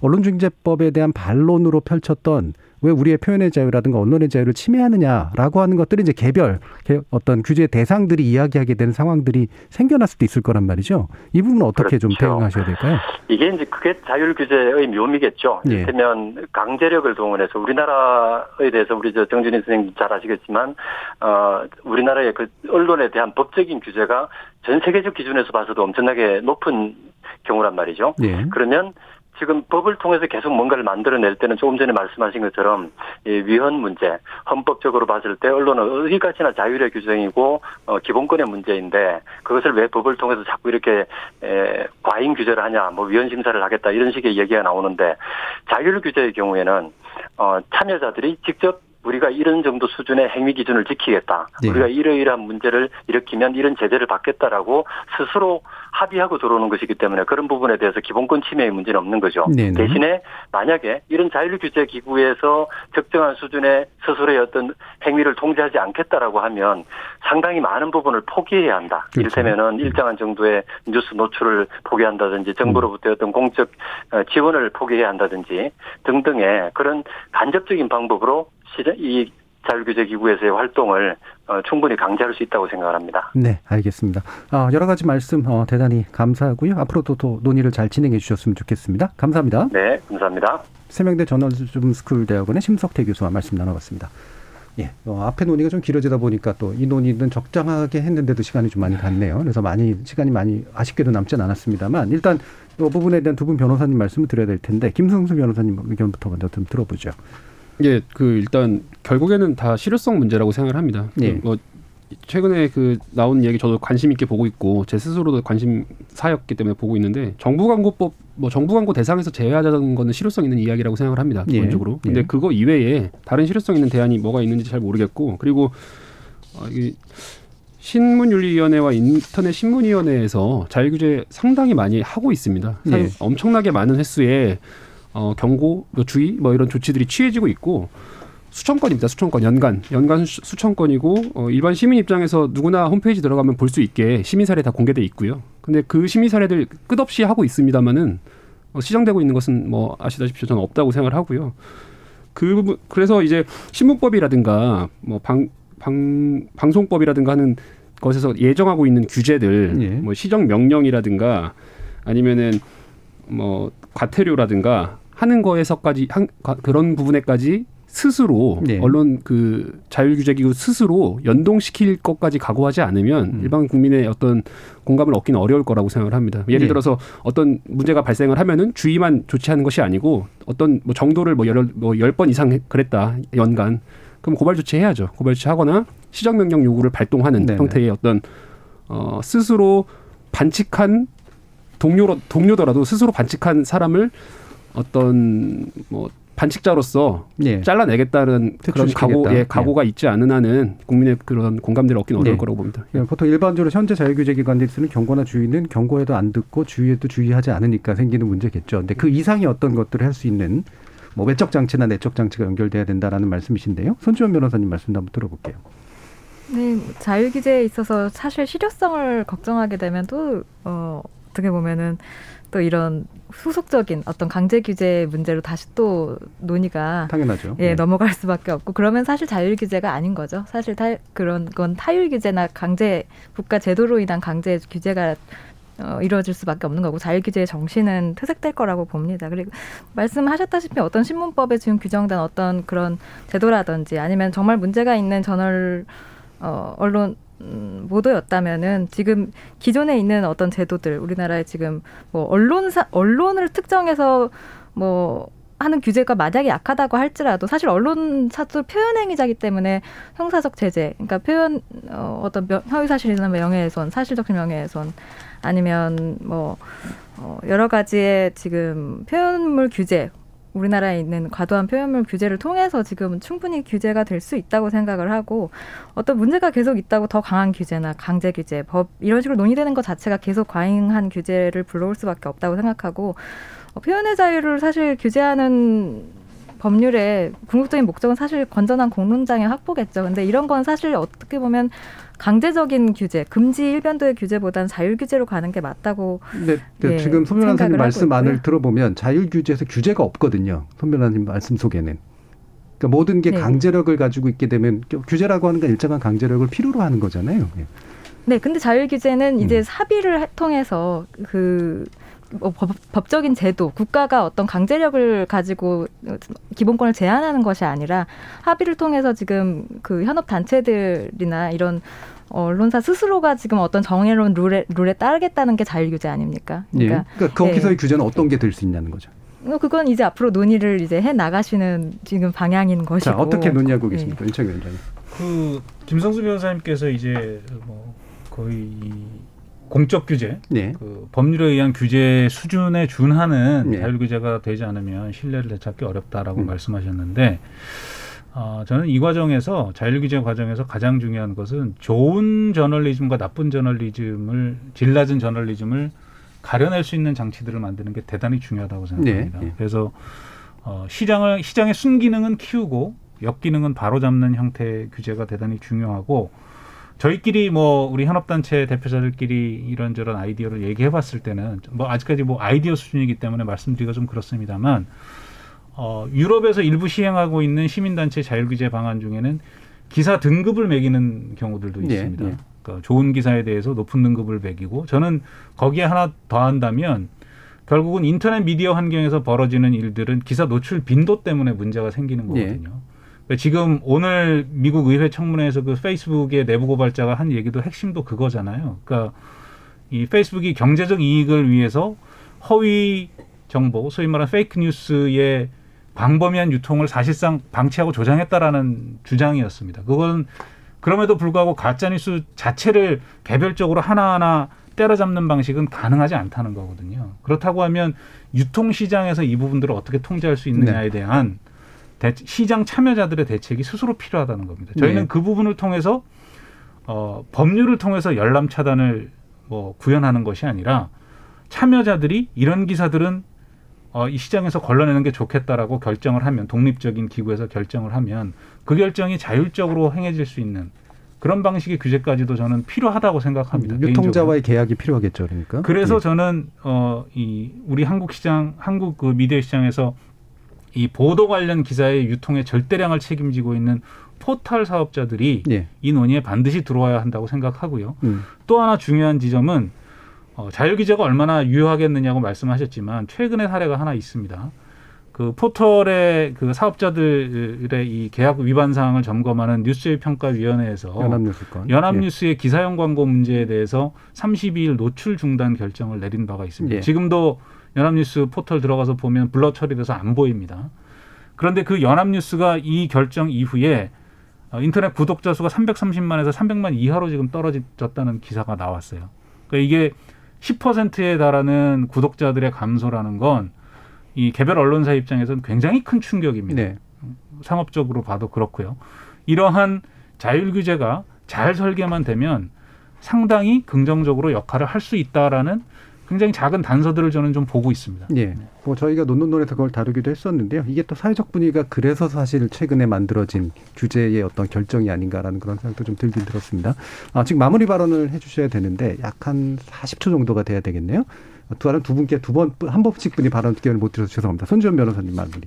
언론중재법에 대한 반론으로 펼쳤던 왜 우리의 표현의 자유라든가 언론의 자유를 침해하느냐라고 하는 것들이 이제 개별 개- 어떤 규제 대상들이 이야기하게 되는 상황들이 생겨날 수도 있을 거란 말이죠. 이 부분은 어떻게 좀 그렇죠. 대응하셔야 될까요? 이게 이제 그게 자율 규제의 묘미겠죠. 예. 이를테면 강제력을 동원해서 우리나라에 대해서 우리 저 정준희 선생님 잘 아시겠지만 어 우리나라의 그 언론에 대한 법적인 규제가 전 세계적 기준에서 봐서도 엄청나게 높은 경우란 말이죠. 예. 그러면 지금 법을 통해서 계속 뭔가를 만들어낼 때는 조금 전에 말씀하신 것처럼 이 위헌 문제, 헌법적으로 봤을 때 언론은 어디까지나 자율의 규정이고 어, 기본권의 문제인데 그것을 왜 법을 통해서 자꾸 이렇게 에, 과잉 규제를 하냐, 뭐 위헌 심사를 하겠다 이런 식의 얘기가 나오는데 자율 규제의 경우에는 어, 참여자들이 직접 우리가 이런 정도 수준의 행위 기준을 지키겠다. 네. 우리가 이러이러한 문제를 일으키면 이런 제재를 받겠다라고 스스로 합의하고 들어오는 것이기 때문에 그런 부분에 대해서 기본권 침해의 문제는 없는 거죠. 네네. 대신에 만약에 이런 자율 규제 기구에서 적정한 수준의 스스로의 어떤 행위를 통제하지 않겠다라고 하면 상당히 많은 부분을 포기해야 한다. 그렇죠. 이를테면은 일정한 정도의 뉴스 노출을 포기한다든지 정부로부터 어떤 공적 어, 지원을 포기해야 한다든지 등등의 그런 간접적인 방법으로 이 자율규제 기구에서의 활동을 어, 충분히 강제할 수 있다고 생각을 합니다. 네, 알겠습니다. 아, 여러 가지 말씀 어, 대단히 감사하고요. 앞으로도 또 논의를 잘 진행해 주셨으면 좋겠습니다. 감사합니다. 네, 감사합니다. 세명대 저널리즘 스쿨 대학원의 심석태 교수와 말씀 나눠봤습니다. 예, 어, 앞에 논의가 좀 길어지다 보니까 또 이 논의는 적당하게 했는데도 시간이 좀 많이 갔네요. 그래서 많이 시간이 많이 아쉽게도 남진 않았습니다만 일단 이 부분에 대한 두 분 변호사님 말씀을 드려야 될 텐데 김승수 변호사님 의견부터 먼저 좀 들어보죠. 예, 그 일단 결국에는 다 실효성 문제라고 생각을 합니다. 예. 뭐 최근에 그 나온 얘기 저도 관심 있게 보고 있고 제 스스로도 관심사였기 때문에 보고 있는데 정부 광고법 뭐 정부 광고 대상에서 제외하자는 거는 실효성 있는 이야기라고 생각을 합니다. 예. 기본적으로. 근데 예. 그거 이외에 다른 실효성 있는 대안이 뭐가 있는지 잘 모르겠고 그리고 어, 이 신문윤리위원회와 인터넷 신문위원회에서 자율 규제 상당히 많이 하고 있습니다. 상- 예. 엄청나게 많은 횟수의 어, 경고, 뭐 주의, 뭐 이런 조치들이 취해지고 있고 수천 건입니다. 수천 건 연간 연간 수- 수천 건이고 어, 일반 시민 입장에서 누구나 홈페이지 들어가면 볼 수 있게 시민 사례 다 공개돼 있고요. 근데 그 시민 사례들 끝없이 하고 있습니다만은 어, 시정되고 있는 것은 뭐 아시다시피 저는 없다고 생각을 하고요. 그 부분 그래서 이제 신문법이라든가 뭐 방 방, 방송법이라든가 하는 것에서 예정하고 있는 규제들 예. 뭐 시정 명령이라든가 아니면은 뭐 과태료라든가 하는 거에서까지 한, 가- 그런 부분에까지 스스로 네. 언론 그 자율규제기구 스스로 연동시킬 것까지 각오하지 않으면 음. 일반 국민의 어떤 공감을 얻기는 어려울 거라고 생각을 합니다. 예를 네. 들어서 어떤 문제가 발생을 하면은 주의만 조치하는 것이 아니고 어떤 뭐 정도를 뭐 여러 뭐열 번 이상 해- 그랬다 연간 그럼 고발 조치해야죠. 고발 조치하거나 시정 명령 요구를 발동하는 네네. 형태의 어떤 어 스스로 반칙한 동료로 동료더라도 스스로 반칙한 사람을 어떤 뭐 반칙자로서 예. 잘라내겠다는 그런. 각오, 예, 예. 각오가 있지 않은 한은 국민의 그런 공감대를 얻기는 어려울 네. 거라고 봅니다. 예, 보통 일반적으로 현재 자율규제기관들이 쓰는 경고나 주의는 경고에도 안 듣고 주의에도 주의하지 않으니까 생기는 문제겠죠. 근데 그 이상의 어떤 것들을 할 수 있는 뭐 외적 장치나 내적 장치가 연결돼야 된다라는 말씀이신데요. 손지원 변호사님 말씀도 한번 들어볼게요. 네, 자율 규제에 있어서 사실 실효성을 걱정하게 되면 또 어, 어떻게 보면은 또 이런 후속적인 어떤 강제 규제 문제로 다시 또 논의가 당연하죠. 예, 네. 넘어갈 수밖에 없고 그러면 사실 자율 규제가 아닌 거죠. 사실 타, 그런 건 타율 규제나 강제 국가 제도로 인한 강제 규제가 어, 이루어질 수밖에 없는 거고 자율 규제의 정신은 퇴색될 거라고 봅니다. 그리고 말씀하셨다시피 어떤 신문법에 지금 규정된 어떤 그런 제도라든지 아니면 정말 문제가 있는 저널 어, 언론 음, 보도였다면은 지금 기존에 있는 어떤 제도들 우리나라에 지금 뭐 언론사 언론을 특정해서 뭐 하는 규제가 만약에 약하다고 할지라도 사실 언론 사도 표현 행위자기 때문에 형사적 제재, 그러니까 표현 어, 어떤 명, 허위 사실이나 명예훼손, 사실적 명예훼손 아니면 뭐 어, 여러 가지의 지금 표현물 규제 우리나라에 있는 과도한 표현물 규제를 통해서 지금 충분히 규제가 될 수 있다고 생각을 하고 어떤 문제가 계속 있다고 더 강한 규제나 강제 규제, 법 이런 식으로 논의되는 것 자체가 계속 과잉한 규제를 불러올 수밖에 없다고 생각하고 어, 표현의 자유를 사실 규제하는 법률의 궁극적인 목적은 사실 건전한 공론장의 확보겠죠. 근데 이런 건 사실 어떻게 보면 강제적인 규제, 금지 일변도의 규제보다는 자율 규제로 가는 게 맞다고 근데 그 예, 지금 손 변호사님 말씀 안을. 들어보면 자율 규제에서 규제가 없거든요. 손 변호사님 말씀 속에는. 그러니까 모든 게 네. 강제력을 가지고 있게 되면 규제라고 하는 건 일정한 강제력을 필요로 하는 거잖아요. 예. 네, 근데 자율 규제는 이제 음. 합의를 해- 통해서 그 뭐 법, 법적인 제도, 국가가 어떤 강제력을 가지고 기본권을 제한하는 것이 아니라 합의를 통해서 지금 그 현업 단체들이나 이런 언론사 스스로가 지금 어떤 정해놓은 룰에, 룰에 따르겠다는 게 자율 규제 아닙니까? 예. 그러니까 거기서의 예. 규제는 어떤 게 될 수 있냐는 거죠. 어, 그건 이제 앞으로 논의를 이제 해 나가시는 지금 방향인 것이고. 자, 어떻게 논의하고 예. 계십니까? 윤창 위원장님. 그 김성수 변호사님께서 이제 뭐 거의 이 공적 규제, 네. 그 법률에 의한 규제 수준에 준하는 네. 자율 규제가 되지 않으면 신뢰를 되찾기 어렵다라고 음. 말씀하셨는데 어, 저는 이 과정에서 자율 규제 과정에서 가장 중요한 것은 좋은 저널리즘과 나쁜 저널리즘을 질 낮은 저널리즘을 가려낼 수 있는 장치들을 만드는 게 대단히 중요하다고 생각합니다. 네, 네. 그래서 어, 시장을 시장의 순기능은 키우고 역기능은 바로잡는 형태의 규제가 대단히 중요하고 저희끼리 뭐 우리 현업단체 대표자들끼리 이런저런 아이디어를 얘기해봤을 때는 뭐 아직까지 뭐 아이디어 수준이기 때문에 말씀드리기가 좀 그렇습니다만 어, 유럽에서 일부 시행하고 있는 시민단체 자율규제 방안 중에는 기사 등급을 매기는 경우들도 예, 있습니다. 예. 그러니까 좋은 기사에 대해서 높은 등급을 매기고 저는 거기에 하나 더한다면 결국은 인터넷 미디어 환경에서 벌어지는 일들은 기사 노출 빈도 때문에 문제가 생기는 예. 거거든요. 그러니까 지금 오늘 미국 의회 청문회에서 그 페이스북의 내부 고발자가 한 얘기도 핵심도 그거잖아요. 그러니까 이 페이스북이 경제적 이익을 위해서 허위 정보, 소위 말하는 페이크 뉴스의 광범위한 유통을 사실상 방치하고 조장했다라는 주장이었습니다. 그건 그럼에도 불구하고 가짜 뉴스 자체를 개별적으로 하나하나 때려잡는 방식은 가능하지 않다는 거거든요. 그렇다고 하면 유통 시장에서 이 부분들을 어떻게 통제할 수 있느냐에 대한 대- 시장 참여자들의 대책이 스스로 필요하다는 겁니다. 저희는 네. 그 부분을 통해서 어, 법률을 통해서 열람 차단을 뭐 구현하는 것이 아니라 참여자들이 이런 기사들은 어, 이 시장에서 걸러내는 게 좋겠다라고 결정을 하면 독립적인 기구에서 결정을 하면 그 결정이 자율적으로 행해질 수 있는 그런 방식의 규제까지도 저는 필요하다고 생각합니다. 개인적으로. 유통자와의 계약이 필요하겠죠, 그러니까. 그래서 예. 저는 어 이 우리 한국 시장 한국 그 미디어 시장에서 이 보도 관련 기사의 유통의 절대량을 책임지고 있는 포털 사업자들이 예. 이 논의에 반드시 들어와야 한다고 생각하고요. 음. 또 하나 중요한 지점은 어, 자율 규제가 얼마나 유효하겠느냐고 말씀하셨지만 최근의 사례가 하나 있습니다. 그 포털의 그 사업자들의 이 계약 위반 사항을 점검하는 뉴스 평가위원회에서 연합뉴스건. 연합뉴스의 기사형 광고 문제에 대해서 32일 노출 중단 결정을 내린 바가 있습니다. 예. 지금도 연합뉴스 포털 들어가서 보면 블러 처리돼서 안 보입니다. 그런데 그 연합뉴스가 이 결정 이후에 어, 인터넷 구독자 수가 330만에서 300만 이하로 지금 떨어졌다는 기사가 나왔어요. 그러니까 이게 10%에 달하는 구독자들의 감소라는 건 이 개별 언론사 입장에서는 굉장히 큰 충격입니다. 네. 상업적으로 봐도 그렇고요. 이러한 자율 규제가 잘 설계만 되면 상당히 긍정적으로 역할을 할 수 있다라는 굉장히 작은 단서들을 저는 좀 보고 있습니다. 예. 뭐 저희가 논논논에서 그걸 다루기도 했었는데요. 이게 또 사회적 분위기가 그래서 사실 최근에 만들어진 규제의 어떤 결정이 아닌가라는 그런 생각도 좀 들긴 들었습니다. 아, 지금 마무리 발언을 해주셔야 되는데 약 한 40초 정도가 돼야 되겠네요. 두, 두 분께 두 번, 한 번씩 분이 발언 기회를 못 드려서 죄송합니다. 손지원 변호사님 마무리.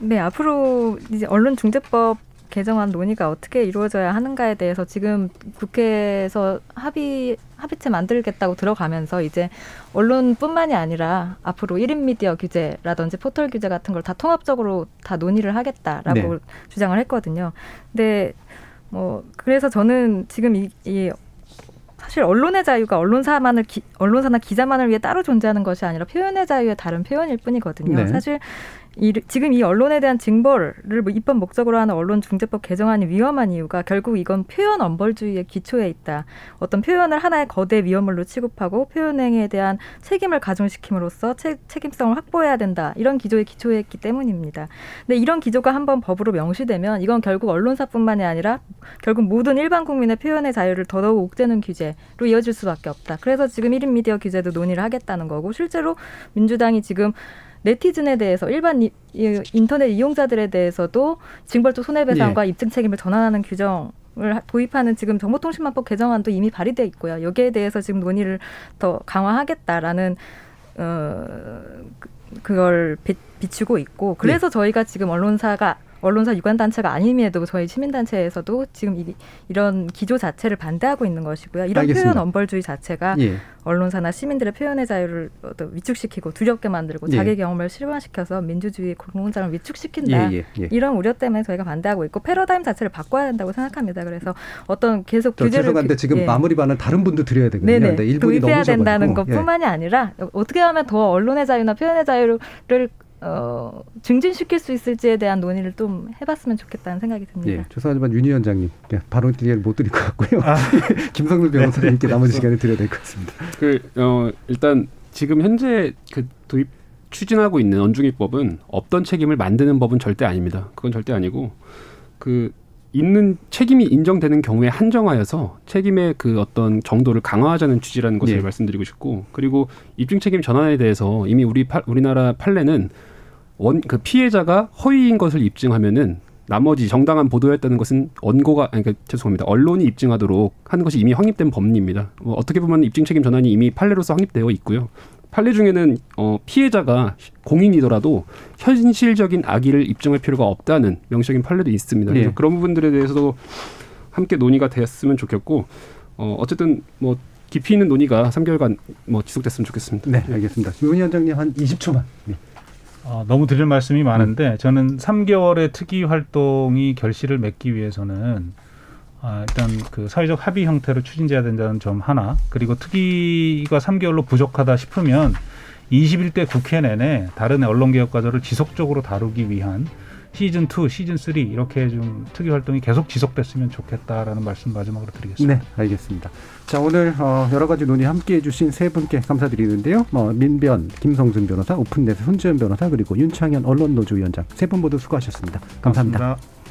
네, 앞으로 이제 언론중재법 개정안 논의가 어떻게 이루어져야 하는가에 대해서 지금 국회에서 합의 합의체 만들겠다고 들어가면서 이제 언론뿐만이 아니라 앞으로 1인 미디어 규제라든지 포털 규제 같은 걸 다 통합적으로 다 논의를 하겠다라고 네. 주장을 했거든요. 근데 뭐 그래서 저는 지금 이, 이 사실 언론의 자유가 언론사만을 기, 언론사나 기자만을 위해 따로 존재하는 것이 아니라 표현의 자유의 다른 표현일 뿐이거든요. 네. 사실 이, 지금 이 언론에 대한 징벌을 뭐 입법 목적으로 하는 언론중재법 개정안이 위험한 이유가 결국 이건 표현 엄벌주의의 기초에 있다. 어떤 표현을 하나의 거대 위험물로 취급하고 표현행위에 대한 책임을 가중시킴으로써 체, 책임성을 확보해야 된다. 이런 기조에 기초해 있기 때문입니다. 근데 이런 기조가 한번 법으로 명시되면 이건 결국 언론사뿐만이 아니라 결국 모든 일반 국민의 표현의 자유를 더더욱 옥죄는 규제로 이어질 수밖에 없다. 그래서 지금 1인 미디어 규제도 논의를 하겠다는 거고 실제로 민주당이 지금 네티즌에 대해서 일반 이, 이, 인터넷 이용자들에 대해서도 징벌적 손해배상과 입증 책임을 전환하는 규정 을 도입하는 지금 정보통신망법 개정안도 이미 발의돼 있고요. 여기에 대해서 지금 논의를 더 강화하겠다라는 어 그- 그걸 비, 비추고 있고 그래서 저희가 지금 언론사가 언론사 유관 단체가 아님에도 저희 시민 단체에서도 지금 이, 이런 기조 자체를 반대하고 있는 것이고요. 이런 알겠습니다. 표현 엄벌주의 자체가 예. 언론사나 시민들의 표현의 자유를 위축시키고 두렵게 만들고 예. 자기 경험을 실현시켜서 민주주의 공공장을 위축시킨다. 예, 예, 예. 이런 우려 때문에 저희가 반대하고 있고 패러다임 자체를 바꿔야 된다고 생각합니다. 그래서 어떤 계속 저 규제를 죄송한데 그- 지금 예. 마무리 발언 다른 분도 드려야 되거든요. 네네. 일분이 넘으셔가지고. 된다는 예. 것뿐만이 아니라 어떻게 하면 더 언론의 자유나 표현의 자유를 어, 증진시킬 수 있을지에 대한 논의를 좀 해봤으면 좋겠다는 생각이 듭니다. 예, 죄송하지만 윤 위원장님 예, 발언 기회를 못 드릴 것 같고요. 아. 김성근 변호사님께 나머지 시간을 드려야 될 것 같습니다. 그 어, 일단 지금 현재 그 도입 추진하고 있는 언중위법은 없던 책임을 만드는 법은 절대 아닙니다. 그건 절대 아니고 그 있는 책임이 인정되는 경우에 한정하여서 책임의 그 어떤 정도를 강화하자는 취지라는 것을 예. 말씀드리고 싶고 그리고 입증 책임 전환에 대해서 이미 우리 파, 우리나라 판례는 원 그 피해자가 허위인 것을 입증하면은 나머지 정당한 보도였다는 것은 원고가 아니 그러니까 죄송합니다 언론이 입증하도록 하는 것이 이미 확립된 법리입니다. 뭐 어떻게 보면 입증 책임 전환이 이미 판례로서 확립되어 있고요. 판례 중에는 어, 피해자가 공인이더라도 현실적인 악의를 입증할 필요가 없다는 명시적인 판례도 있습니다. 예. 그런 부분들에 대해서도 함께 논의가 됐으면 좋겠고 어, 어쨌든 뭐 깊이 있는 논의가 3개월간 뭐 지속됐으면 좋겠습니다. 네, 알겠습니다. 윤 위원장님 한 20초만. 네. 어, 너무 드릴 말씀이 많은데 저는 3개월의 특위 활동이 결실을 맺기 위해서는 아, 일단 그 사회적 합의 형태로 추진돼야 된다는 점 하나. 그리고 특위가 3개월로 부족하다 싶으면 21대 국회 내내 다른 언론개혁 과제를 지속적으로 다루기 위한 시즌 2, 시즌 3 이렇게 좀 특위 활동이 계속 지속됐으면 좋겠다라는 말씀 마지막으로 드리겠습니다. 네, 알겠습니다. 자, 오늘 어, 여러 가지 논의 함께 해주신 세 분께 감사드리는데요. 어, 민변, 김성준 변호사, 오픈넷 손지현 변호사, 그리고 윤창현 언론노조 위원장 세 분 모두 수고하셨습니다 감사합니다. 고맙습니다.